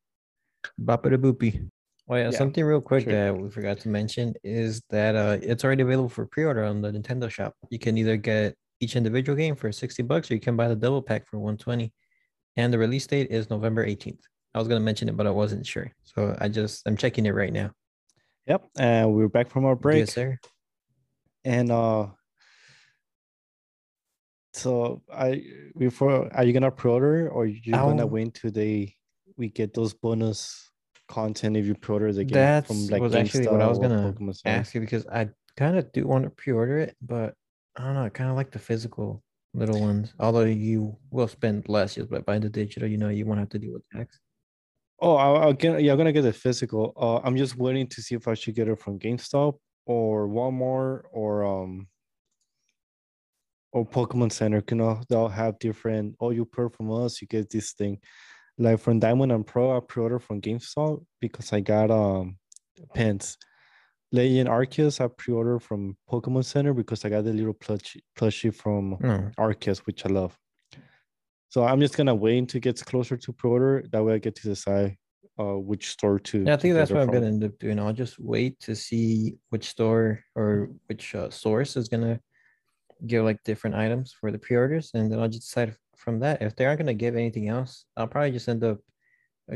Boppa boopy. Oh yeah, Yeah, something real quick sure. that we forgot to mention is that uh it's already available for pre-order on the Nintendo shop. You can either get each individual game for 60 bucks or you can buy the double pack for 120. And the release date is November 18th. I was gonna mention it, but I wasn't sure. So I just I'm checking it right now. Yep, and we're back from our break. Yes, sir. And uh so I before are you gonna pre-order or you gonna wait till they we get those bonus content if you pre-order the game That from like was actually what I was gonna ask you because I kind of do want to pre-order it, but I don't know. I kind of like the physical little ones. Although you will spend less just by buying the digital, you know, you won't have to deal with tax. Oh, I, I'll get yeah, I'm gonna get the physical. Uh, I'm just waiting to see if I should get it from GameStop or Walmart or um or Pokemon Center. You know, they'll have different. Oh, you per from us, you get this thing. Like from Diamond and Pearl, I pre-order from GameStop because I got um pins. Legend Arceus, I pre-order from Pokemon Center because I got the little plush plushie from No, Arceus, which I love. So I'm just gonna wait until it gets closer to pre-order. That way I get to decide uh which store to. yeah, I think that's what I'm gonna end up doing. I'll just wait to see which store or which uh, source is gonna give like different items for the pre-orders, and then I'll just decide from that. If they aren't gonna give anything else, I'll probably just end up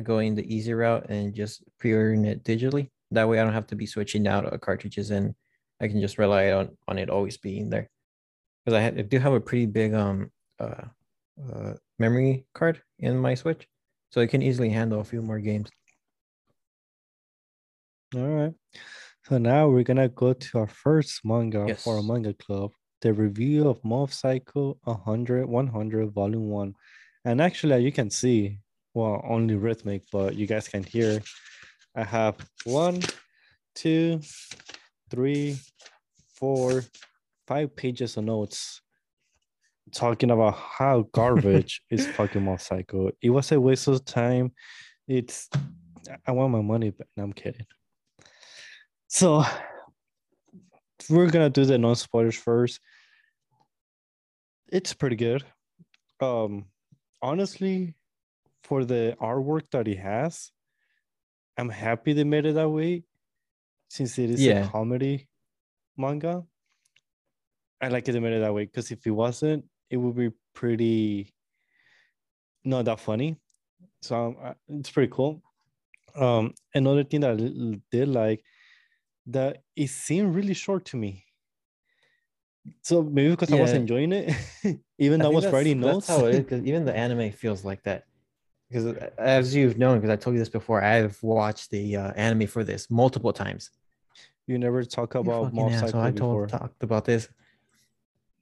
going the easy route and just pre-ordering it digitally. That way, I don't have to be switching out cartridges, and I can just rely on on it always being there. Because I, I do have a pretty big um uh, uh memory card in my Switch, so it can easily handle a few more games. All right. So now we're gonna go to our first manga for our manga club, the review of Mob Psycho 100 100 Volume 1. And actually, you can see, well, only rhythmic, but you guys can hear. I have one, two, three, four, five pages of notes talking about how garbage (laughs) is fucking Mob Psycho. It was a waste of time. It's I want my money back. No, I'm kidding. So we're gonna do the non spoilers first. It's pretty good. Um, honestly, for the artwork that he has, I'm happy they made it that way, since it is Yeah. a comedy manga. I like it they made it that way because if it wasn't, it would be pretty not that funny. So um, it's pretty cool. Um, another thing that I did like that it seemed really short to me. So maybe because I was enjoying it, (laughs) even I though I was writing notes. That's how it is, because even the anime feels like that. Because as you've known, because I told you this before, I've watched the uh, anime for this multiple times. you never talk about Mob Psycho I told talked about this.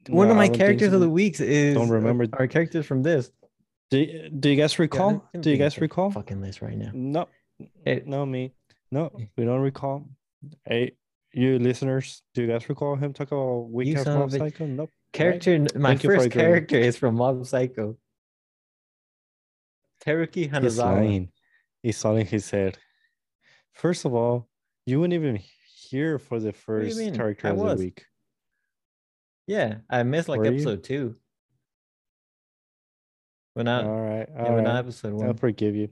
No, One of my characters so. of the weeks is Don't uh, remember. our characters from this. Do, do you guys recall? let do you guys recall? Fucking list right now. No, It- no, me. No, we don't recall. Hey, you listeners, do you guys recall him talk about Weak You Ass Mob Psycho? Nope. Character, my Thank first character is from Mob Psycho. Teruki Hanazawa. He's lying. He's nodding his head. First of all, you wouldn't even hear for the first character I of the week. Yeah, I missed like Were you? episode two. But not, all right, yeah, all not right. episode I'll forgive you.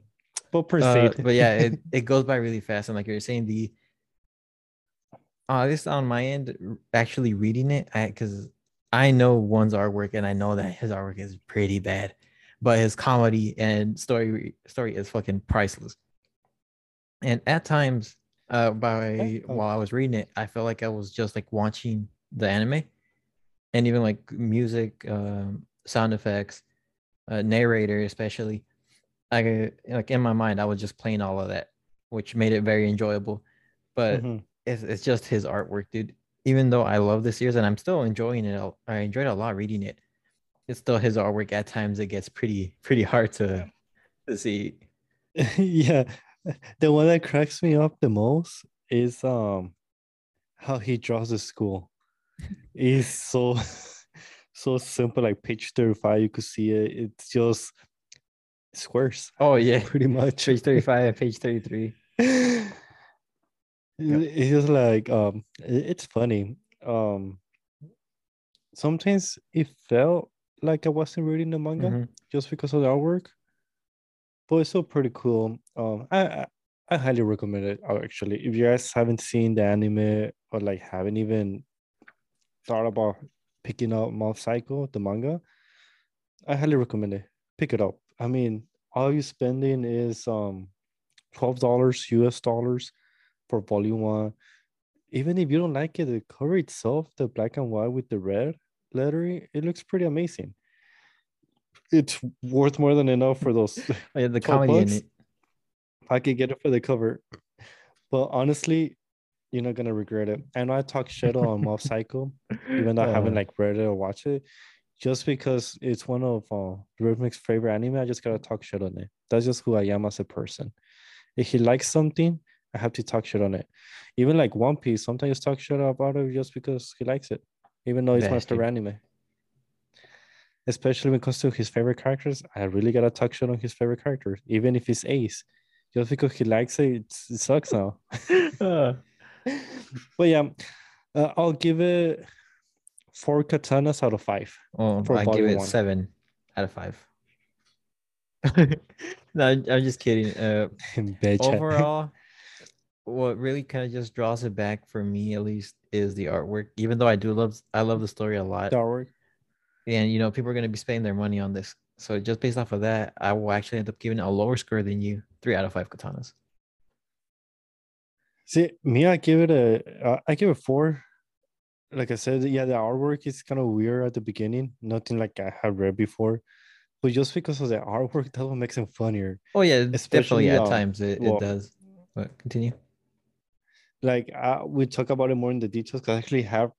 But Uh, proceed. but yeah, it, (laughs) it goes by really fast. And like you're saying, the uh this on my end, actually reading it, I because I know one's artwork and I know that his artwork is pretty bad, but his comedy and story story is fucking priceless. And at times, uh, by oh. while I was reading it, I felt like I was just like watching the anime, and even like music, um, sound effects, uh, narrator especially. I like in my mind, I was just playing all of that, which made it very enjoyable. But Mhm it's, it's just his artwork, dude. Even though I love this series and I'm still enjoying it, I enjoyed a lot reading it. It's still his artwork. At times, it gets pretty pretty hard to, to see. (laughs) yeah, the one that cracks me up the most is um how he draws the school. It's (laughs) so so simple, like page 35, you could see it. It's just squares. Oh yeah. (laughs) Pretty much. Page 35 page 33. Yep. It's just like um, it's funny. Um, sometimes it felt like I wasn't reading the manga mm-hmm. just because of the artwork, but it's still pretty cool. Um, I, I I highly recommend it. Uh, actually, if you guys haven't seen the anime or like haven't even thought about picking up Mob Psycho, the manga, I highly recommend it. Pick it up. I mean, all you're spending is um twelve dollars US dollars for volume one. Even if you don't like it, the cover itself, the black and white with the red lettering, it looks pretty amazing. It's worth more than enough for those. (laughs) Oh, yeah, the 12 comedy in it. I could get it for the cover. But honestly, you're not gonna regret it. I know I talk shit on (laughs) Mob Psycho, even though I haven't Uh, like read it or watched it, just because it's one of uh, Rhythmic's favorite anime. I just gotta talk shit on it. That's just who I am as a person. If he likes something, I have to talk shit on it. Even like One Piece, sometimes talk shit about it just because he likes it, even though it's Bastard. favorite anime. Especially when it comes to his favorite characters, I really gotta talk shit on his favorite characters, even if it's Ace. Just because he likes it, it sucks now. (laughs) uh, but yeah, uh, I'll give it four katanas out of five. oh, I give it one. seven out of five. (laughs) no, I'm just kidding. Uh, (laughs) overall, what really kind of just draws it back for me, at least, is the artwork. Even though I do love, I love the story a lot, Star Wars. and you know, people are going to be spending their money on this. So just based off of that, I will actually end up giving a lower score than you, three out of five katanas. See, me, I give it a, uh, I give it four. Like I said, yeah, the artwork is kind of weird at the beginning. Nothing like I have read before, but just because of the (laughs) artwork, that makes them funnier. Oh yeah, Especially, definitely at um, times it, well- it does. But continue. Like uh, we talk about it more in the details. Cause I actually have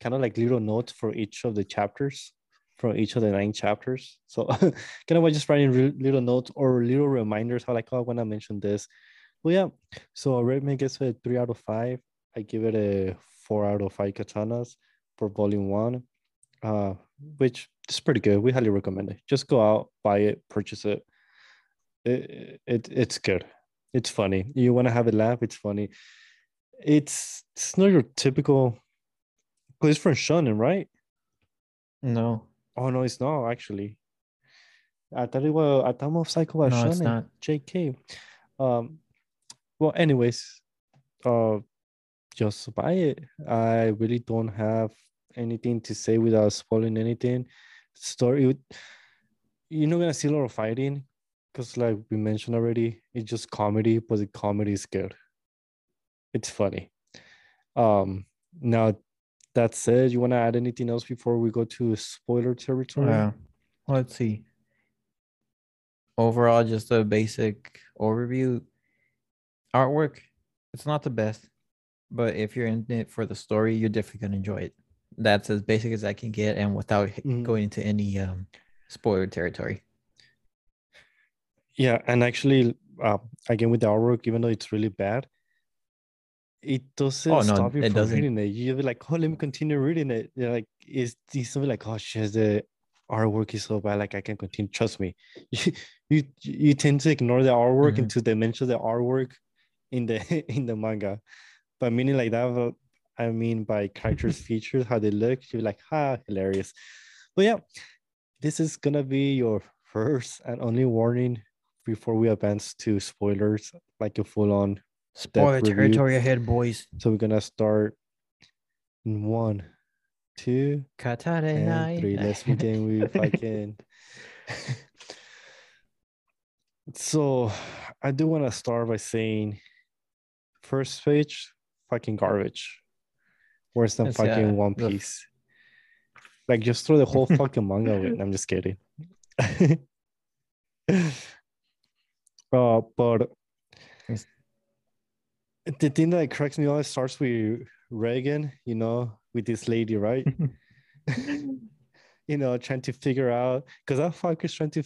kind of like little notes for each of the chapters, for each of the nine chapters. So kind of like just writing re- little notes or little reminders. How like, oh, when I mentioned this. Well, yeah. So Redman gets a three out of five. I give it a four out of five katanas for volume one, uh, which is pretty good. We highly recommend it. Just go out, buy it, purchase it. It, it it's good. It's funny. You want to have a laugh? It's funny. It's it's not your typical. Cause it's from Shonen, right? No, Oh no, it's not actually. I thought it was. I thought Mob Psycho was no, it's not. JK. Um. Well, anyways, uh, just buy it. I really don't have anything to say without spoiling anything. Story, you're not gonna see a lot of fighting, because like we mentioned already, it's just comedy, but the comedy is good. It's funny. Um. Now, that said, you want to add anything else before we go to spoiler territory? Uh, let's see. Overall, just a basic overview. Artwork, it's not the best, but if you're in it for the story, you're definitely gonna enjoy it. That's as basic as I can get, and without Mhm. going into any um spoiler territory. Yeah, and actually, uh, again with the artwork, even though it's really bad, it doesn't Oh, no, stop you from doesn't. reading it. You'll be like, "Oh, let me continue reading it." You're like, it's it's something like, "Oh, shit, the artwork is so bad, like I can continue." Trust me, (laughs) you you, you tend to ignore the artwork Mhm. until they mention the artwork in the (laughs) in the manga. But meaning like that, uh, I mean by characters' (laughs) features, how they look, you're like, "Ha, hilarious." But yeah, this is gonna be your first and only warning before we advance to spoilers, like a full-on. Spoiler territory ahead, boys. So we're gonna start in one, two, Katare and nai. three. Let's begin with (laughs) fucking. so I do want to start by saying, first page, fucking garbage. Worse than It's, yeah, fucking One the Piece. Like just throw the whole (laughs) fucking manga away. I'm just kidding. (laughs) uh, but. The thing that cracks me up starts with Reigen, you know, with this lady, right? (laughs) you know, trying to figure out because that fucker's trying to.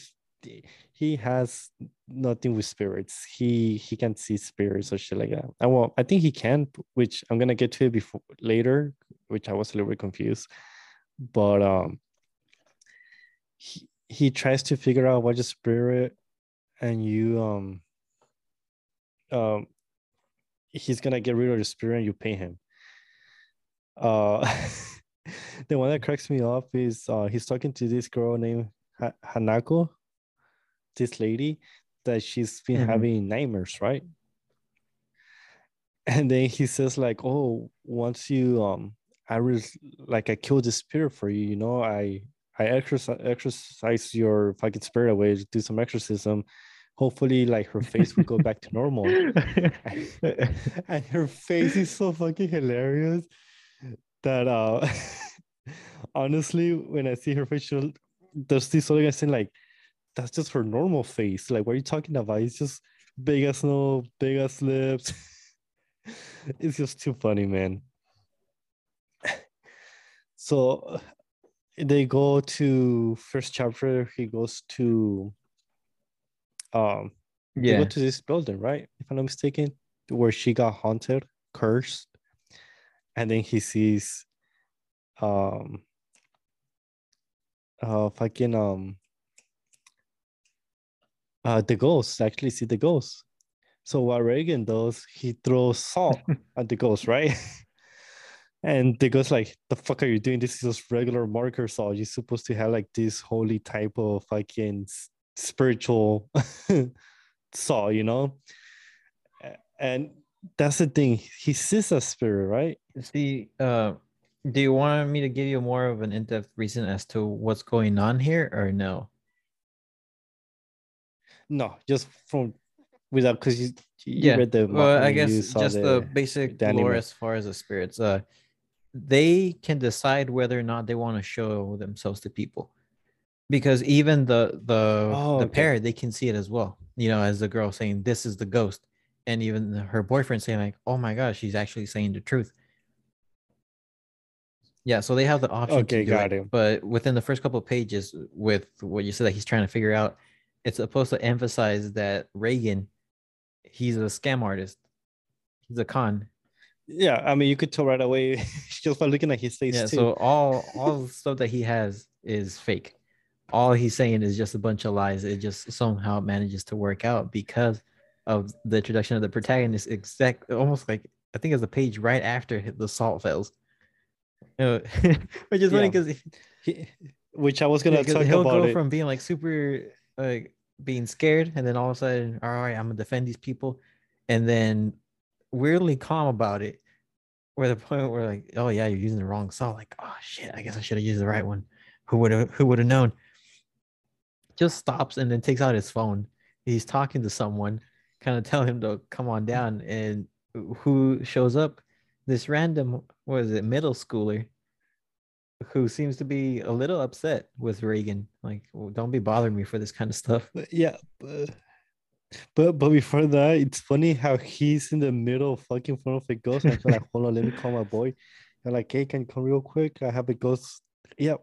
He has nothing with spirits. He he can't see spirits or shit like that. And well, I think he can, which I'm gonna get to it before later, which I was a little bit confused. But um, he he tries to figure out what's a spirit, and you um um he's gonna get rid of the spirit and you pay him. Uh, (laughs) the one that cracks me up is uh, he's talking to this girl named ha- Hanako, this lady that she's been Mhm. having nightmares, right? And then he says like, "Oh, once you um, I was like I killed the spirit for you, you know, I I exercise exercise your fucking spirit away, do some exorcism. Hopefully, like her face will go back to normal." (laughs) and her face is so fucking hilarious that uh (laughs) honestly when i see her face she'll, there's this other guy saying like that's just her normal face. Like what are you talking about? It's just big as nose big as lips. (laughs) It's just too funny man. So they go to first chapter he goes to um yeah. go to this building, right? If I'm not mistaken, where she got haunted, cursed, and then he sees, um, uh, fucking um, uh, the ghost. Actually, see the ghost. So what Reigen does, he throws salt (laughs) at the ghost, right? (laughs) and the ghost like, "The fuck are you doing? This is just regular marker salt. You're supposed to have like this holy type of fucking spiritual." (laughs) saw, you know? And that's the thing. He sees a spirit, right? See, uh, do you want me to give you more of an in-depth reason as to what's going on here, or no? No, just from without because you, you yeah. read the well, I guess just the, basic the lore as far as the spirits. Uh, they can decide whether or not they want to show themselves to people, because even the the Oh, the okay. pair they can see it as well. You know, as the girl saying, "This is the ghost," and even her boyfriend saying, "Like, oh my gosh, she's actually saying the truth." Yeah, so they have the option Okay, got it, him. but within the first couple of pages, with what you said that he's trying to figure out, it's supposed to emphasize that Reigen, he's a scam artist, he's a con. Yeah, I mean, you could tell right away (laughs) just by looking at his face Yeah, too. so all all (laughs) the stuff that he has is fake. All he's saying is just a bunch of lies. It just somehow manages to work out because of the introduction of the protagonist. Exact, almost like I think it's a page right after the salt fails. (laughs) Which is funny because which I was gonna talk he'll about go it. from being like super like being scared, and then all of a sudden, all right, I'm gonna defend these people, and then weirdly calm about it. Where the (laughs) point where like, oh yeah, you're using the wrong salt. Like, oh shit, I guess I should have used the right one. Who would have? Who would have known? Just stops and then takes out his phone. He's talking to someone, kind of telling him to come on down, and who shows up? This random, what is it, middle schooler, who seems to be a little upset with Reigen. Like, "Well, don't be bothering me for this kind of stuff. Yeah, but, but but before that, it's funny how he's in the middle, fucking front of a ghost. And I feel like, hold on, let me call my boy. I'm like, hey, can you come real quick? I have a ghost. Yeah,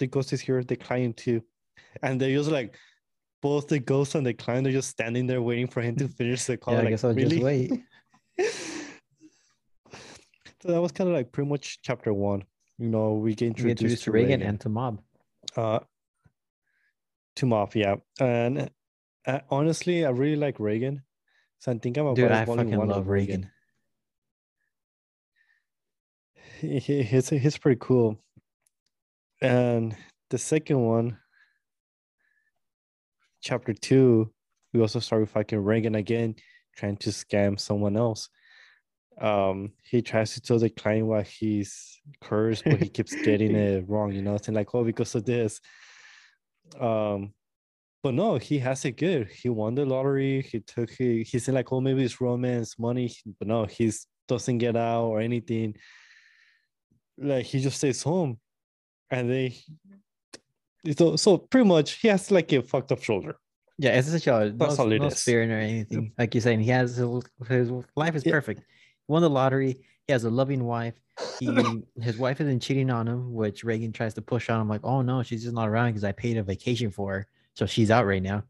the ghost is here. The client too, and they're just like, both the ghost and the client are just standing there waiting for him to finish the call. Yeah, I like, guess I'll really? just wait. (laughs) so that was kind of like pretty much chapter one. You know, we get We introduced, introduced to Reigen, Reigen and to Mob. uh to Mob, yeah. And uh, honestly, I really like Reigen. So I think I'm about Dude, I fucking one love Reigen. He- he's he's pretty cool. And the second one, chapter two, we also start with fucking Reigen again, trying to scam someone else. Um, he tries to tell the client why he's cursed, but he keeps (laughs) getting it wrong, you know, saying like, oh, because of this. Um, but no, he has it good. He won the lottery. He took he he said like, oh, maybe it's romance, money, but no, he's doesn't get out or anything. Like he just stays home, and they. So so pretty much he has like a fucked up shoulder. Yeah, it's a That's no, all it no is. or anything. Like you're saying, he has his, life is Yeah. perfect. He won the lottery. He has a loving wife. He (laughs) his wife isn't cheating on him, which Reigen tries to push on him. Like, oh no, she's just not around because I paid a vacation for her, so she's out right now.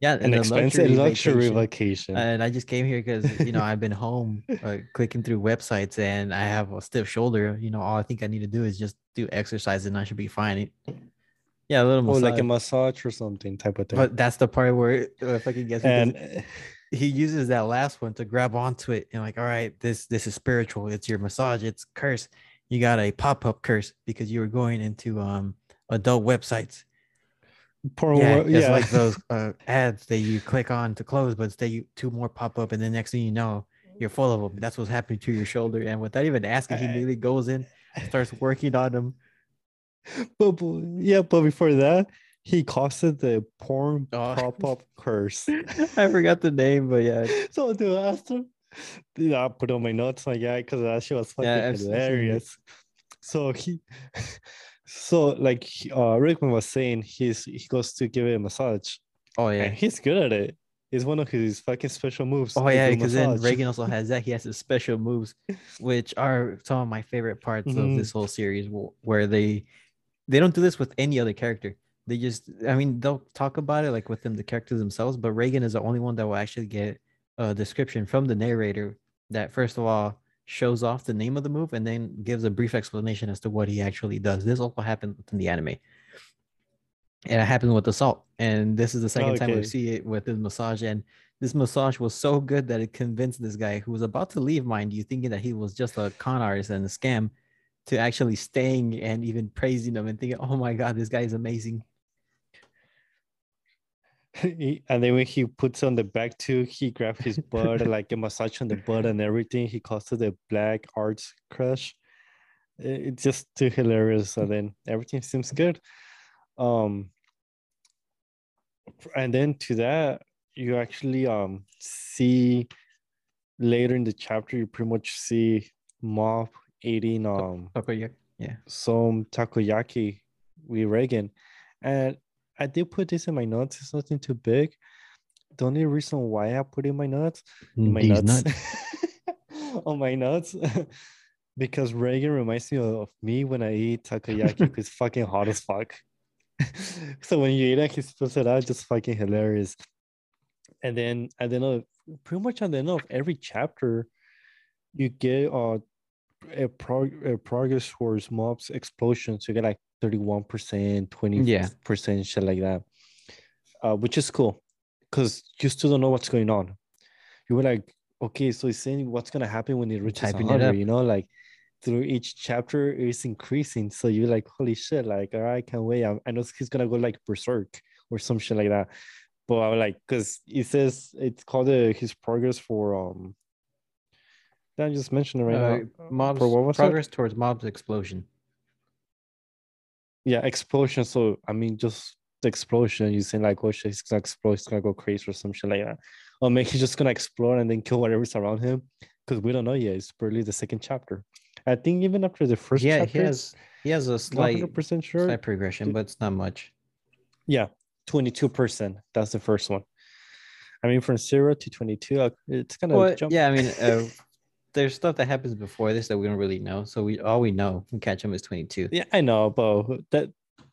Yeah, An expensive luxury vacation. vacation. And I just came here because you know I've been home uh, clicking through websites and I have a stiff shoulder. You know, all I think I need to do is just do exercise and I should be fine. Yeah, a little or massage. like a massage or something type of thing. but that's the part where uh, if I can guess, and (laughs) he uses that last one to grab onto it and like, all right, this this is spiritual. It's your massage. It's curse. you got a pop-up curse because you were going into um adult websites. Poor yeah, wo- it's yeah. like those (laughs) uh, ads that you click on to close, but instead you two more pop up, and the next thing you know, you're full of them. That's what's happening to your shoulder, and without even asking, he immediately goes in, starts working on them. (laughs) but, yeah, but before that, he costed the porn Oh. (laughs) pop-up curse. I forgot the name, but yeah, (laughs) so dude, after dude, I put on my notes like yeah, because that shit was fucking Yeah, hilarious. So he so like uh Rickman was saying he's he goes to give it a massage oh and yeah, he's good at it. It's one of his fucking special moves. oh yeah, because then. Reigen also has that. He has his special moves, which are some of my favorite parts of Mhm. this whole series, where they they don't do this with any other character. They just, I mean, they'll talk about it like within the characters themselves, but Reigen is the only one that will actually get a description from the narrator that, first of all, shows off the name of the move and then gives a brief explanation as to what he actually does. This also happened within the anime. And it happened with Assault. And this is the second time we see it with his massage. And this massage was so good that it convinced this guy who was about to leave, mind you, thinking that he was just a con artist and a scam, to actually staying and even praising him and thinking, oh my God, this guy is amazing. (laughs) And then when he puts on the back too, he grabbed his (laughs) butt, like a massage on the butt and everything. He calls it a black arts crush. It's just too hilarious. And then everything seems good. Um, and then to that, you actually um see later in the chapter, you pretty much see Mob eating um Okay, yeah. some takoyaki with Reigen. And I did put this in my notes. It's nothing too big. The only reason why I put in my notes, in my These notes, nuts. (laughs) on my notes, (laughs) because Reigen reminds me of me when I eat takoyaki. Because it's fucking hot as fuck. (laughs) so when you eat it, he spills it out, just fucking hilarious. And then at the end of pretty much at the end of every chapter, you get uh a, prog- a progress towards mobs explosions. You get like 31%, 20% shit like that. Uh, which is cool. Because you still don't know what's going on. You were like, okay, so he's saying what's gonna happen when it reaches typing it 100, up. you know, like through each chapter it's increasing. So you're like, holy shit, like, all right, can't wait. I, I know he's gonna go like berserk or some shit like that. But i'm like, because it says it's called uh, his progress for um. Did I just mention it right Uh, now? mobs, For what was it? progress towards mobs explosion. Yeah, explosion. So I mean, just the explosion. You saying like, oh shit, he's gonna explode. He's gonna go crazy or some shit like that. Or maybe he's just gonna explode and then kill whatever's around him. Because we don't know yet. It's barely the second chapter. I think even after the first yeah, chapter, he has he has a slight percent sure. slight progression, but it's not much. Yeah, twenty-two percent. That's the first one. I mean, from zero to twenty-two, uh, it's kind of Well, jump. yeah, I mean, uh, (laughs) there's stuff that happens before this that we don't really know. So we all we know from Catch 'em is 22. Yeah, I know, but that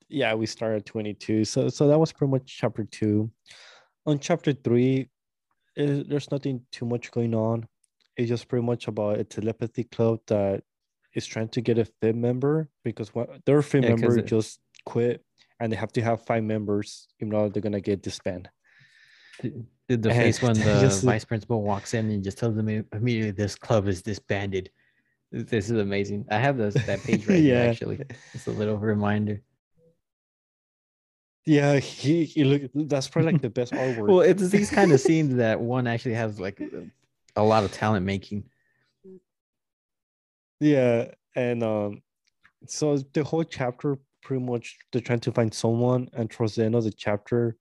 yeah, we started 22. So so that was pretty much chapter two. On chapter three, eh, there's nothing too much going on. It's just pretty much about a telepathy club that is trying to get a FIB member because what their FIB Yeah, member it- just quit and they have to have five members even though they're gonna get disbanded. Did the And face when (laughs) the just- vice principal walks in and just tells them immediately this club is disbanded. This is amazing. I have those that page right here (laughs) Yeah. actually. It's a little reminder. Yeah, he, he look that's probably like the best (laughs) artwork. Well, it's these kind of scenes that one actually has like a lot of talent making. Yeah, and um, so the whole chapter pretty much they're trying to find someone, and towards the end of the chapter,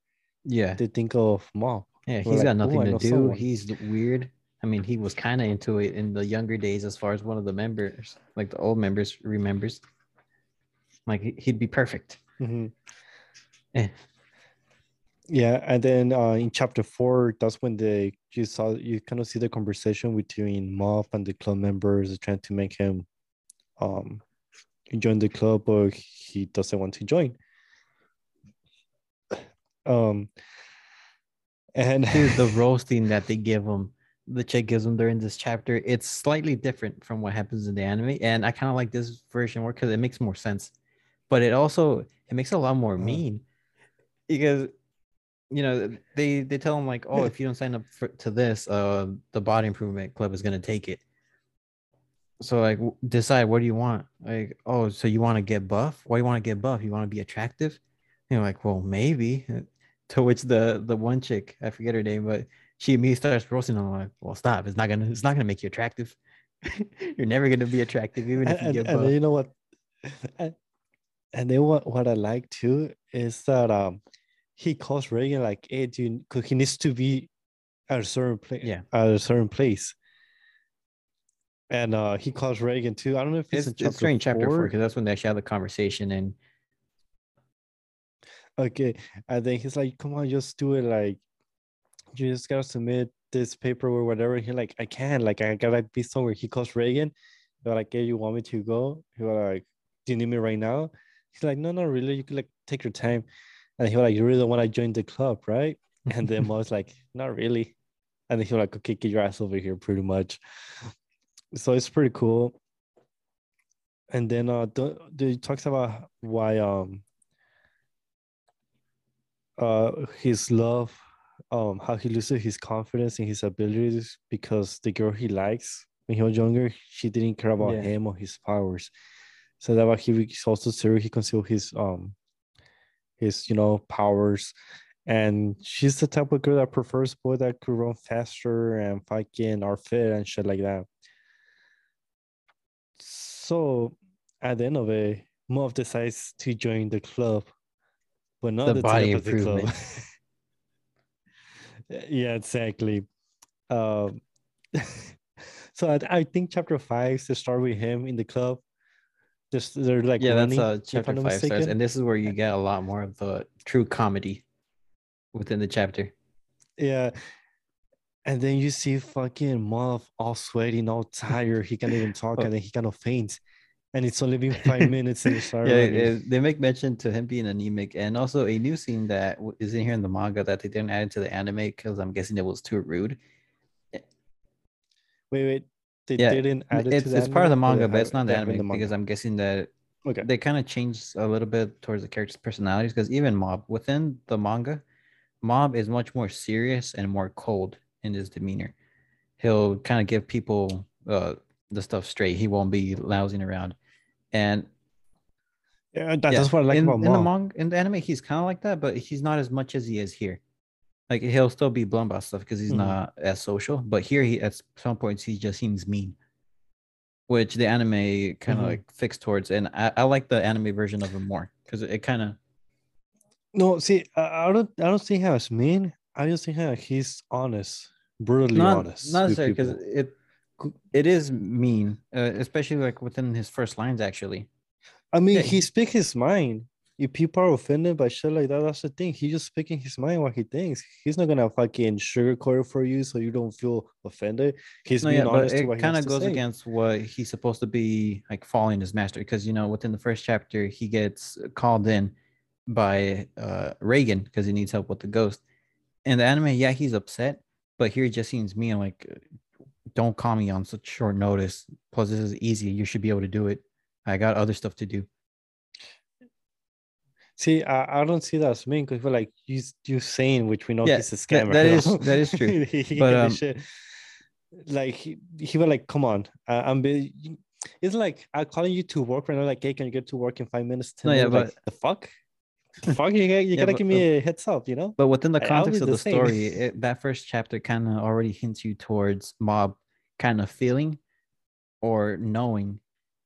Yeah. to think of Mob. Yeah, We're he's got like, nothing to do. someone." He's weird. I mean, he was kind of into it in the younger days, as far as one of the members, like the old members, remembers. Like he- he'd be perfect. Mhm. Eh. Yeah, and then uh, in chapter four, that's when they you saw you kind of see the conversation between Mob and the club members trying to make him um join the club, but he doesn't want to join. Um, and Dude, the (laughs) roasting that they give him, the chick gives him during this chapter, it's slightly different from what happens in the anime, and I kind of like this version more because it makes more sense. But it also it makes it a lot more Uh-huh. mean because you know they they tell him like, oh, if you don't sign up for, to this, uh, the body improvement club is gonna take it. so like w- decide what do you want? Like, oh, so you want to get buff? Why you want to get buff? You want to be attractive? And you're like, well, maybe. To which the the one chick, I forget her name, but she immediately starts roasting. I'm like, well, stop. It's not gonna it's not gonna make you attractive. (laughs) you're never gonna be attractive, even if you and, get and you know what and, and then what what i like too is that um he calls Reigen like hey dude because he needs to be at a certain place Yeah. at a certain place and uh he calls Reigen too i don't know if it's, It's, in it's during chapter four four. because that's when they actually have the conversation and okay and then he's like come on just do it like you just gotta submit this paper or whatever. He like i can't like i gotta be somewhere. He calls Reigen they're like hey you want me to go? He was like do you need me right now? He's like no no really you could like take your time. And he was like you really don't want to join the club right? And then (laughs) I was like not really. And then he was like okay get your ass over here pretty much. So it's pretty cool. And then uh the, the talks about why um uh his love um how he loses his confidence in his abilities because the girl he likes when he was younger she didn't care about Yeah. him or his powers. So that why he also serious he concealed his um his you know powers. And she's the type of girl that prefers boy that could run faster and fucking are fit and shit like that. So at the end of it Mob decides to join the club but not The the, body improvement. (laughs) yeah exactly. Um (laughs) so I, I think chapter five is to start with him in the club. Just they're like yeah, that's running, uh if chapter five not starts, and this is where you get a lot more of the true comedy within the chapter. yeah. And then you see fucking Mob all sweaty and all tired. He can't even talk (laughs) Oh. and then he kind of faints and it's only been five (laughs) minutes and he started yeah, they make mention to him being anemic, and also a new scene that is in here in the manga that they didn't add into the anime because I'm guessing it was too rude. wait wait they Yeah, didn't add it It's to the it's part of the anime, or they manga, but it's not the in anime because I'm guessing that okay they kind of changed a little bit towards the characters' personalities because even Mob within the manga, Mob is much more serious and more cold in his demeanor. He'll kind of give people uh, the stuff straight. He won't be lousing around. And yeah, that, yeah, that's what i like in, about in the manga, in the anime, he's kind of like that, but he's not as much as he is here. Like he'll still be blunt about stuff because he's Mhm. not as social. But here, he at some points he just seems mean, which the anime kind of Mhm. like fixed towards. And I, I like the anime version of him more because it kind of No, see, I, I don't, I don't see how it's mean. I just think how he's honest, brutally not honest. not necessarily because it it is mean, uh, especially like within his first lines. Actually, I mean, yeah, he speaks his mind. If people are offended by shit like that, that's the thing. He's just speaking his mind what he thinks. He's not gonna fucking sugarcoat it for you so you don't feel offended. He's no, being yeah, but it kind of goes against what he's supposed to be like following his master because you know within the first chapter he gets called in by uh Reigen because he needs help with the ghost. In the anime, yeah, he's upset, but here it just seems mean like, don't call me on such short notice. Plus, this is easy. You should be able to do it. I got other stuff to do. See, I, I don't see that as mean because we're like you you saying which we know Yeah, he's a that- scammer. that you is- that is true. (laughs) he, But, um, shit. like he, he was like, come on, I, I'm be, it's like I'm calling you to work right now. Like, hey, can you get to work in five minutes? 10 No, yeah, minutes? like, the fuck, the fuck, you, you Yeah, gotta but- give me a heads up, you know? But within the context of the the story, it, that first chapter kind of already hints you towards Mob kind of feeling or knowing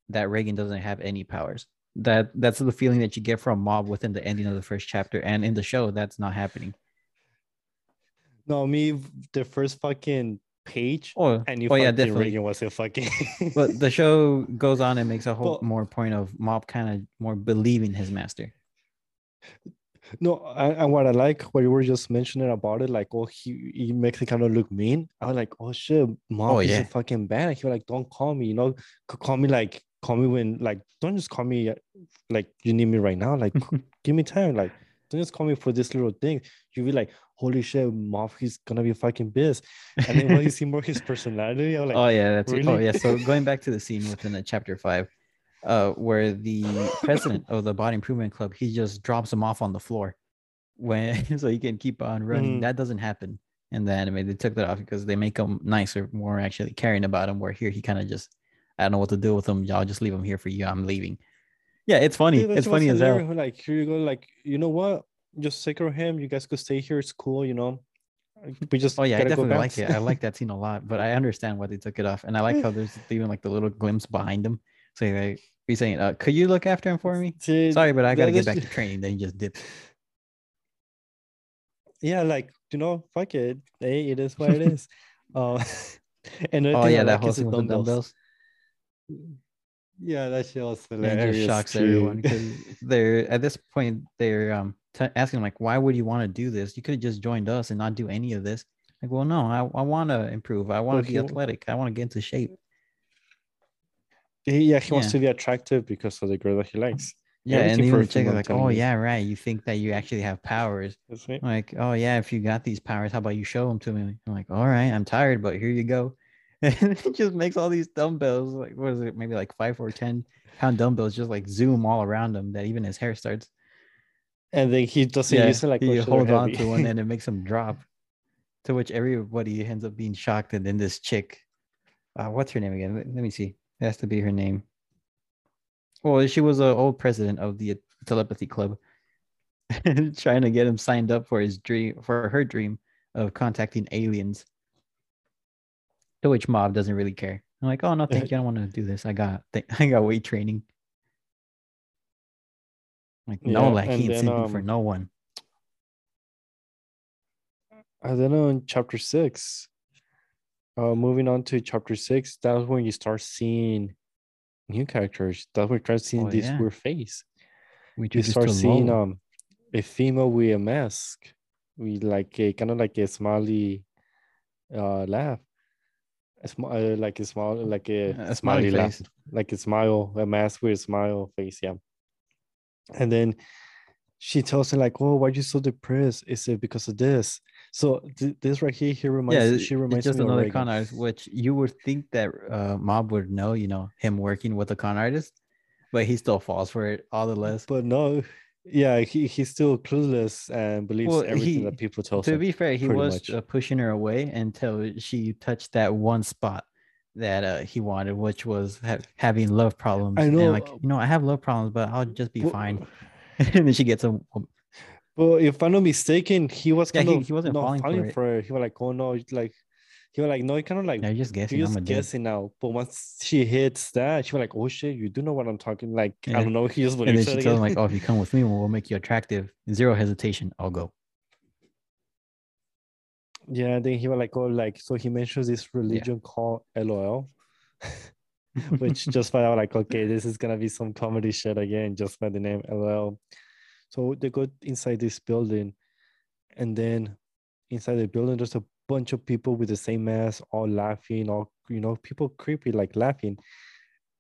that Reigen doesn't have any powers. That that's the feeling that you get from Mob within the ending of the first chapter, and in the show, that's not happening. No, me the first fucking page, Oh, and you oh yeah, fucking definitely. Reigen was a fucking. (laughs) But the show goes on and makes a whole more point of Mob kind of more believing his master. No, I- and what I like, what you were just mentioning about it, like, oh, he, he makes it kind of look mean. I was like, oh shit, mom Oh, is yeah. a fucking bad. He was like, don't call me, you know, call me like, call me when, like, don't just call me uh, like you need me right now. Like, (laughs) give me time. Like, don't just call me for this little thing. You be like, holy shit, Mob, he's gonna be fucking pissed. And then when you see more his personality, I'm like, oh yeah, that's it. Oh yeah. So going back to the scene within the chapter five, uh, where the (laughs) president of the body improvement club he just drops him off on the floor, (laughs) when so he can keep on running. Mhm. That doesn't happen in the anime. They took that off because they make him nicer, more actually caring about him. Where here he kind of just, I don't know what to do with him. Y'all just leave him here for you. I'm leaving. Yeah, it's funny. Dude, it's funny as hell. Like here you go. Like you know what? Just of him. You guys could stay here. It's cool. You know. We just Oh yeah, I definitely like it. I like that scene a lot, but I understand why they took it off, and I like (laughs) how there's even like the little glimpse behind him. So like, he's saying, uh, "Could you look after him for me?" (laughs) See, Sorry, but I gotta get back to training. Then he just dips. Yeah, like you know, fuck it. Hey, it is what it is. Uh, (laughs) (laughs) and Oh thing I yeah, that like whole is the scene the dumbbells. dumbbells. Yeah, that shit was hilarious. just shocks too. everyone because they're at this point they're um t- asking like, why would you want to do this? You could have just joined us and not do any of this. Like, well, no, I, I want to improve. I want to be athletic. I want to get into shape. He, yeah, he wants to be attractive because of the girl that he likes. Yeah, and Everything for even chick is like, oh yeah, right. You think that you actually have powers? That's. Like, oh yeah, if you got these powers, how about you show them to me? I'm like, all right, I'm tired, but here you go. (laughs) And he just makes all these dumbbells, like what is it, maybe like five or ten pound dumbbells, just like zoom all around him. That even his hair starts. And then he doesn't use it like he holds on to one (laughs) and it makes him drop. To which everybody ends up being shocked, and then this chick, uh, what's her name again? Let me see. It has to be her name. Well, she was an old president of the telepathy club, (laughs) trying to get him signed up for his dream, for her dream of contacting aliens. To which Mob doesn't really care. I'm like, oh no, thank you. I don't want to do this. I got, th- (laughs) I got weight training. Like, no, Yeah, like he ain't simping for um, no one. I don't know in chapter six. Uh, moving on to chapter six, that's when you start seeing new characters. That's when you start seeing Oh, this yeah. weird face. We You start seeing um a female with a mask, with like a kind of like a smiley uh laugh. A sm- uh, like a smile, like a, A smiley smiley laugh, face. like a smile, a mask with a smile face, yeah. And then she tells him like, "Oh, why are you so depressed? Is it because of this?" So th- this right here, he reminds yeah, she reminds just me another Reigen. con artist, which you would think that uh, Mob would know, you know, him working with a con artist, but he still falls for it all the less. But no, yeah, he, he's still clueless and believes Well, everything he- that people tell to him. To be fair, he was much. uh, pushing her away until she touched that one spot that uh, he wanted, which was ha- having love problems. I and know, like, uh, you know, I have love problems, but I'll just be Well, fine. (laughs) and then she gets a Well, if I'm not mistaken, he was kind he- of he wasn't not falling falling, for for, her. He was like, oh no, like he was like, no, he kind of like Yeah, you're just guessing. you're just guessing now. But once she hits that, she was like, oh shit, you do know what I'm talking. Like, Yeah. I don't know. (laughs) He just And then she tells him like, "Oh, if you come with me, we'll make you attractive." Zero hesitation. I'll go. yeah, then he was like, oh, like so he mentions this religion called LOL. (laughs) which (laughs) just found out like okay this is gonna be some comedy shit again just by the name LL. So they go inside this building, and then inside the building there's a bunch of people with the same mask, all laughing, all you know, people creepy like laughing.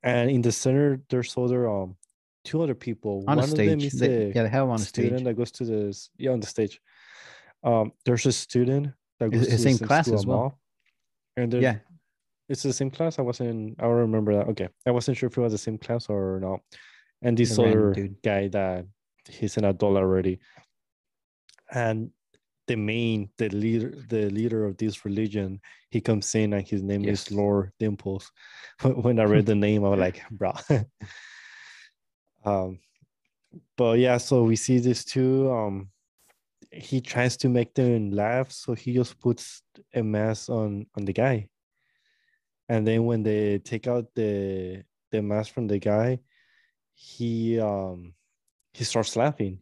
And in the center there's other um two other people. on One of them stage. is They, a yeah, they have on a student stage. that goes to the yeah on the stage. Um, there's a student that It's goes the to same class as well. mall, and Yeah, it's the same class. I wasn't. I don't remember that. Okay, I wasn't sure if it was the same class or not. And this The other dude. guy that he's an adult already, and the main, the leader, the leader of this religion, he comes in and his name Yes. is Lord Dimples. (laughs) when I read the name, I was like, (laughs) bro. (laughs) um, but yeah, so we see this too Um, he tries to make them laugh, so he just puts a mask on on the guy and then when they take out the the mask from the guy he um he starts laughing.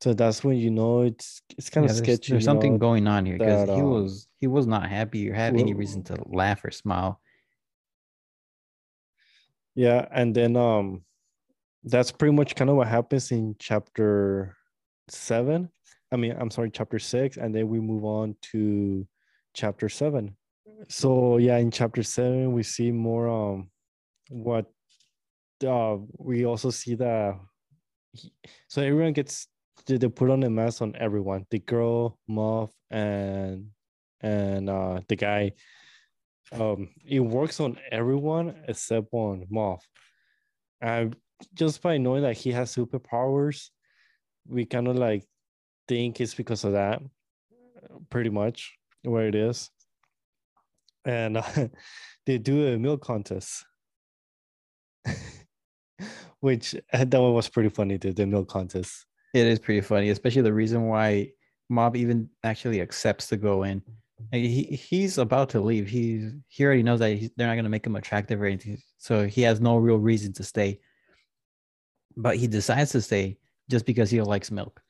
So that's when you know it's it's kind yeah, of sketchy there's something know, going on here because he um, was he was not happy or have any reason to laugh or smile. yeah and then um that's pretty much kind of what happens in chapter seven. I mean i'm sorry chapter six and then we move on to chapter seven. So yeah in chapter seven we see more um what uh we also see that he- so everyone gets they, they put on a mask on everyone. The girl Mob and and uh the guy. Um it works on everyone except on Mob and just by knowing that he has superpowers we kind of like think it's because of that pretty much where it is. And uh, (laughs) they do a milk contest (laughs) which (laughs) that one was pretty funny. The, the milk contest. It is pretty funny, especially the reason why Mob even actually accepts to go in. He he's about to leave. He's he already knows that they're not going to make him attractive or anything, so he has no real reason to stay. But he decides to stay just because he likes milk.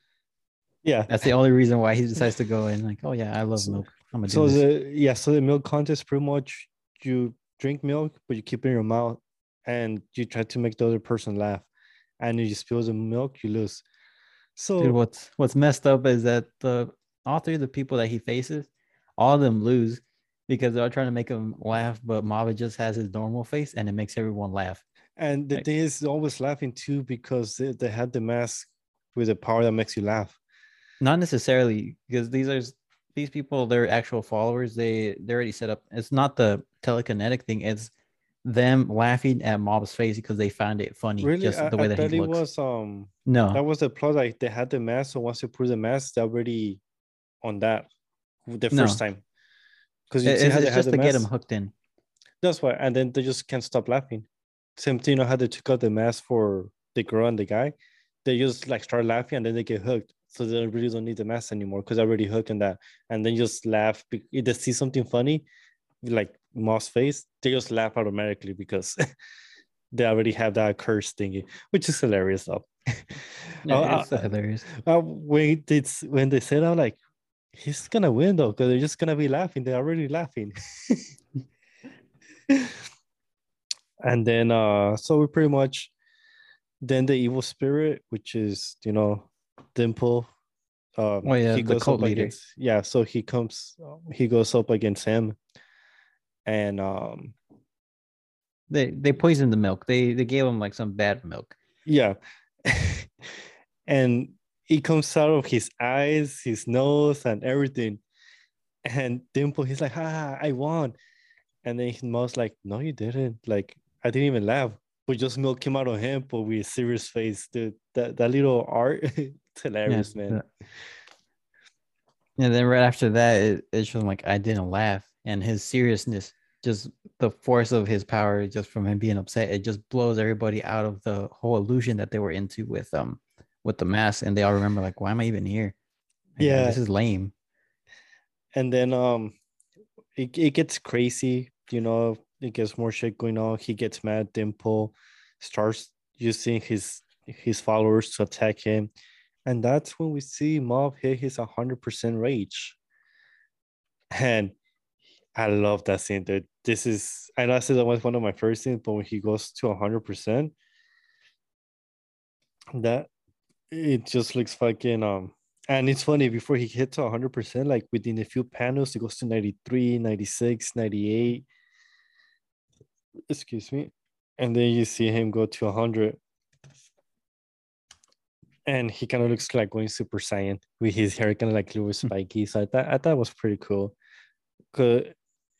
Yeah, That's the only reason why he decides to go in. Like, oh yeah, I love So- milk. I'm gonna do So the yeah, so the milk contest pretty much you drink milk, but you keep it in your mouth, and you try to make the other person laugh, and you spill the milk, you lose. So Dude, what's what's messed up is that the all three of the people that he faces, all of them lose because they're trying to make him laugh, but Mob just has his normal face and it makes everyone laugh. and the like- thing is, always laughing too because they, they had the mask with the power that makes you laugh. Not necessarily because these are these people, they're actual followers. They they're already set up. It's not the telekinetic thing. It's them laughing at Mob's face because they found it funny. Really, just I, the way I that thought he it looks. was um no, that was the plot. Like they had the mask, so once you put the mask, they're already on that the No. first time. Because it- it's, it's just to get him mask. hooked in. That's why, and then they just can't stop laughing. Same thing, you know how they took out the mask for the girl and the guy. They just like start laughing and then they get hooked. So they really don't need the mask anymore because they're already hooked in that. And then just laugh. If they see something funny, like Mob's face, they just laugh automatically because (laughs) they already have that curse thingy, which is hilarious though. (laughs) Yeah, Uh, it's uh, hilarious. uh, when it's when they said I'm like, he's gonna win though, because they're just gonna be laughing. They're already laughing. (laughs) and then uh so we pretty much then the evil spirit, which is you know, Dimple. Um, Oh, yeah, he the cult up leader. against yeah, so he comes he goes up against him. And um They they poisoned the milk. They they gave him like some bad milk. Yeah. (laughs) and it comes out of his eyes, his nose, and everything. And Dimple, he's like, ah, I won. And then his mom's like, no, you didn't. Like, I didn't even laugh. But just milk came out of him, but with a serious face. Dude, that, that little art, (laughs) it's hilarious, man. the- And then right after that, it, it's just like I didn't laugh, and his seriousness, just the force of his power, just from him being upset, it just blows everybody out of the whole illusion that they were into with um with the mask, and they all remember like, why am I even here? Like, Yeah. this is lame. and then um it, it gets crazy you know it gets more shit going on he gets mad dimple starts using his his followers to attack him and that's when we see mob hit his 100% rage and i love that scene dude. This is i know i said that was one of my first scenes but when he goes to 100% that it just looks fucking um and it's funny before he hit to 100% like within a few panels it goes to 93 96 98 excuse me. And then you see him go to 100 and he kind of looks like going super saiyan with his hair kind of like a little spiky. So i thought i thought it was pretty cool. Because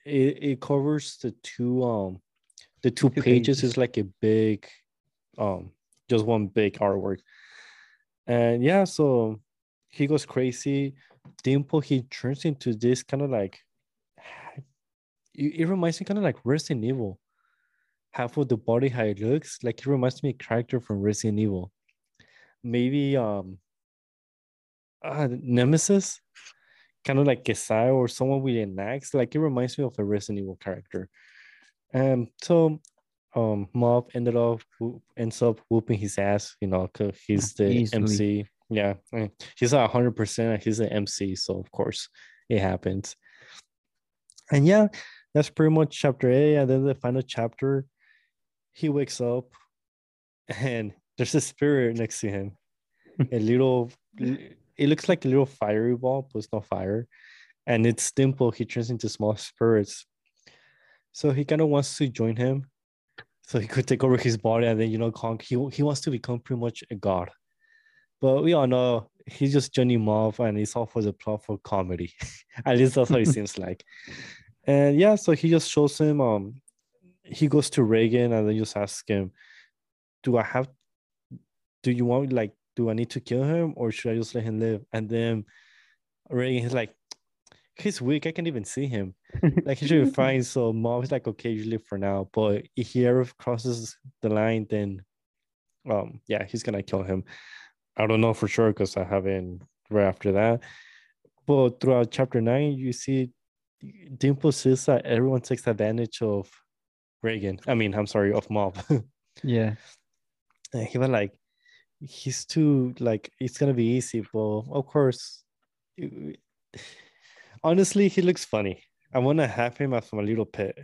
it, it covers the two um the two, Two pages, pages. is like a big um just one big artwork. And yeah so he goes crazy. Dimple he turns into this kind of like it, it reminds me kind of like resident evil. Half of the body how it looks like it reminds me of a character from resident evil. Maybe um uh, nemesis kind of like Kesai or someone with an axe like it reminds me of a resident evil character. Um so um mob ended up ends up whooping his ass you know because he's the Easily. mc yeah he's a hundred percent he's an mc so of course it happens. And yeah that's pretty much chapter a and then the final chapter he wakes up (laughs) and there's a spirit next to him. A little it looks like a little fiery ball but it's not fire. And it's dimple he turns into small spirits. So he kind of wants to join him. So he could take over his body and then you know con- he, he wants to become pretty much a god. But we all know he's just johnny mob and it's all for the plot for comedy. (laughs) At least that's what it (laughs) seems like. And yeah so he just shows him um he goes to reigen and then just asks him do i have do you want like do i need to kill him or should i just let him live and then reigen is like he's weak i can't even see him (laughs) like he should be fine. So mom is like, okay, you live for now. But if he ever crosses the line, then um, yeah, he's gonna kill him. I don't know for sure because I haven't right after that. But throughout chapter nine, you see Dimple says that everyone takes advantage of Reigen. I mean, I'm sorry, of Mob. (laughs) Yeah. And he was like, he's too like it's gonna be easy, but of course, it- honestly, he looks funny. I want to have him as my little pet.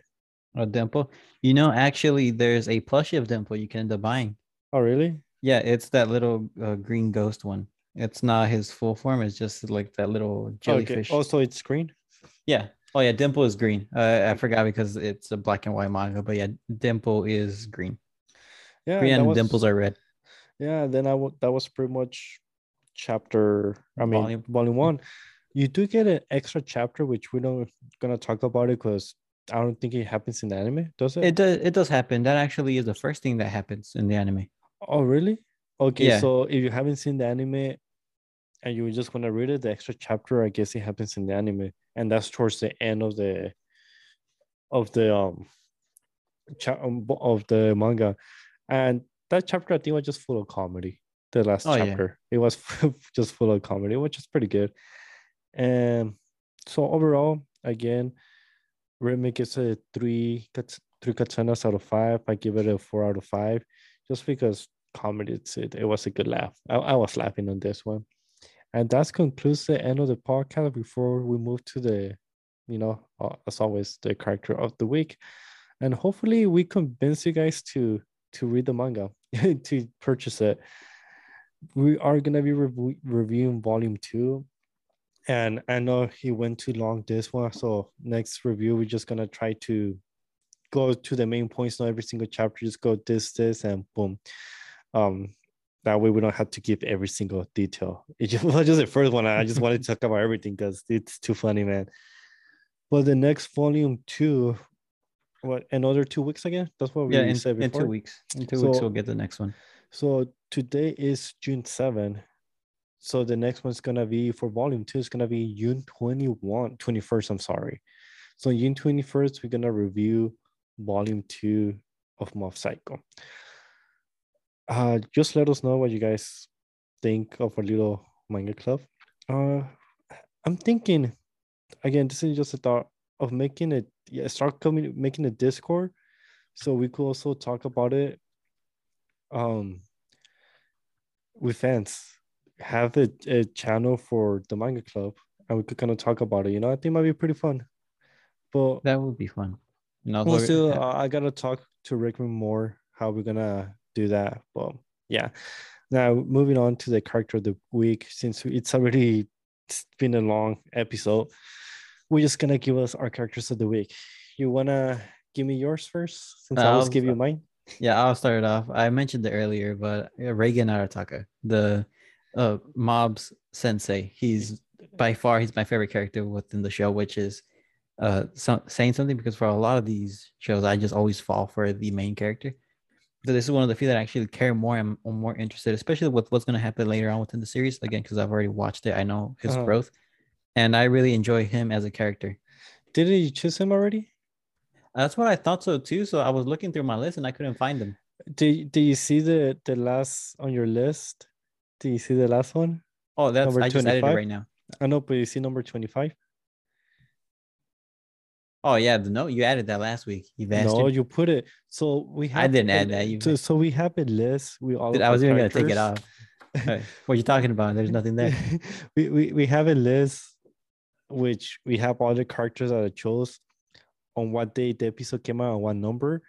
a Dimple. You know, actually, there's a plushie of Dimple you can end up buying. Oh, really? Yeah, it's that little uh, green ghost one. It's not his full form. It's just like that little jellyfish. Okay. Also, it's green. Yeah. Oh yeah, Dimple is green. Uh, I forgot because it's a black and white manga, but yeah, Dimple is green. Yeah, green and was- dimples are red. Yeah, then I w- that was pretty much chapter. I mean, Volume. volume, one. You do get an extra chapter, which we're not gonna talk about it because I don't think it happens in the anime, does it? It does. It does happen. That actually is the first thing that happens in the anime. oh, really? Okay, Yeah. so if you haven't seen the anime and you just want to read it, the extra chapter, I guess it happens in the anime, and that's towards the end of the of the um, cha- um, of the manga, and that chapter I think was just full of comedy. The last Oh, yeah. chapter, it was (laughs) just full of comedy, which is pretty good. And so overall, again, Remy gets a three three katanas out of five. I give it a four out of five, just because comedy. It's it, it was a good laugh. I, I was laughing on this one, and that concludes the end of the podcast. Before we move to the, you know, uh, as always, the character of the week, and hopefully we convince you guys to to read the manga, (laughs) to purchase it. We are gonna be rev- reviewing volume two and I know he went too long this one. So next review, we're just gonna try to go to the main points, not every single chapter, just go this, this, and boom. Um, that way we don't have to give every single detail. It just (laughs) was just the first one. I just wanted to talk about everything because it's too funny, man. But the next volume two, what another two weeks again? That's what we Yeah, in, said in before. two weeks. In two weeks, So- we'll get the next one. So today is June 7. So the next one's gonna be for volume two, it's gonna be June 21, 21st. I'm sorry. So June 21st, we're gonna review volume two of Mob Psycho. Uh just let us know what you guys think of a little manga club. Uh I'm thinking again, this is just a thought of making it yeah, start coming making a Discord. So we could also talk about it um with fans. Have a, a channel for the manga club and we could kind of talk about it you know? I think it might be pretty fun. But That would be fun. No, we'll still uh, i gotta talk to rickman more how we're gonna do that but yeah. Now moving on to the character of the week since it's already it's been a long episode we're just gonna give us our characters of the week you wanna give me yours first since i always I'll- give you mine yeah, I'll start it off. I mentioned it earlier, but uh, Reigen Arataka, the uh, mob's sensei, he's by far he's my favorite character within the show, which is uh so, saying something because for a lot of these shows, I just always fall for the main character. So this is one of the few that I actually care more. I'm, I'm more interested, especially with what's going to happen later on within the series. Again, because I've already watched it, I know his Uh-huh. growth, and I really enjoy him as a character. didn't you choose him already That's what I thought so too. So I was looking through my list and I couldn't find him. Do Do you see the the last on your list? Do you see the last one? Oh, that's Number I just added it 25? right now. I know, but you see number twenty five. Oh yeah, the no, you added that last week. You. No, you put it. So we have. I didn't add that, you So, so we have a list. We all. Dude, I was even gonna take it off. What are you talking about? There's nothing there. (laughs) we, we we have a list, which we have all the characters that I chose, on what day the episode came out, on what number,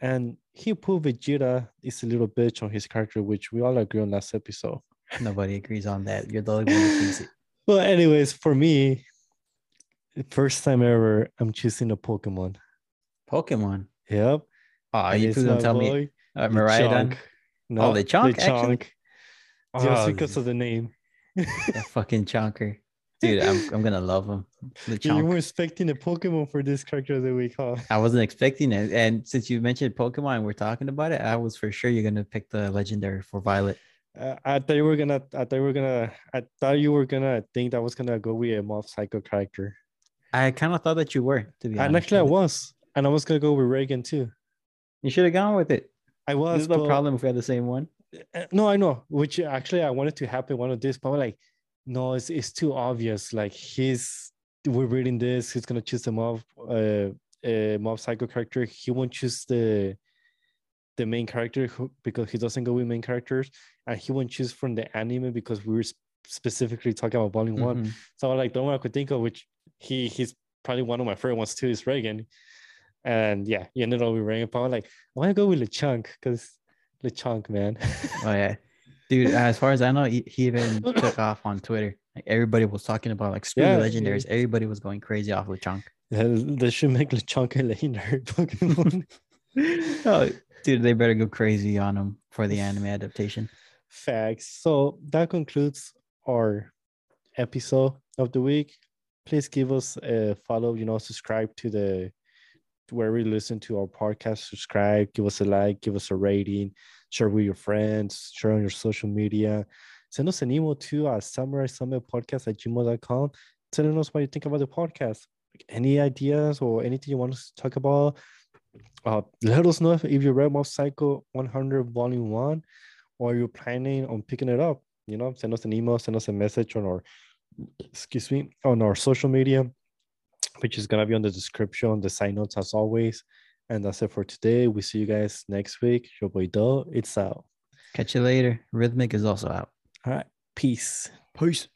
and he put Vegeta is a little bitch on his character, which we all agree on last episode. Nobody agrees on that. You're the only one who thinks it. (laughs) Well, anyways, for me, first time ever, I'm choosing a Pokemon. Pokemon. Yep. Oh, and you it's two don't my tell me boy, uh, Mariah done? Lechonk. No, Lechonk, actually? Just Oh, because of the name. that fucking chonker. (laughs) Dude, I'm (laughs) I'm gonna love him. You were expecting a Pokemon for this character of the week, huh? I wasn't expecting it. And since you mentioned Pokemon and we're talking about it, I was for sure you're gonna pick the legendary for Violet. Uh, I thought you were gonna. I thought you were gonna. I thought you were gonna think that was gonna go with a Mob Psycho character. I kind of thought that you were, to be honest. And actually, I was, and I was gonna go with Reigen too. You should have gone with it. I was. There's no problem if we had the same one. Uh, no, I know. Which actually I wanted to happen one of this, but like, no, it's it's too obvious. Like he's we're reading this, he's gonna choose the mob uh, uh mob psycho character. He won't choose the the main character who, because he doesn't go with main characters, and he won't choose from the anime because we were specifically talking about volume mm-hmm. one. So like the one I could think of, which he he's probably one of my favorite ones too, is Reigen. And yeah, he ended up with. But I'm like, I want to go with LeChonk because LeChonk, man. (laughs) oh yeah. Dude, (laughs) as far as I know, he, he even took off on Twitter. Like everybody was talking about like screw yeah, legendaries. Yeah. Everybody was going crazy off LeChonk. Yeah, they should make LeChonk a legendary (laughs) Pokemon. (laughs) oh, dude, they better go crazy on him for the anime adaptation. Facts. So that concludes our episode of the week. Please give us a follow, you know, subscribe to the where we listen to our podcast, subscribe, give us a like, give us a rating, share with your friends, share on your social media. Send us an email to uh, podcast at gmail.com telling us what you think about the podcast. Any ideas or anything you want us to talk about, uh, let us know if, if you read Mob Psycho 100 Volume 1 or you're planning on picking it up. You know, send us an email, send us a message on our, excuse me, on our social media which is gonna be on the description, the side notes as always. And that's it for today. We see you guys next week. Your boy Do, it's out. Catch you later. Rhythmic is also out. All right. Peace. Peace.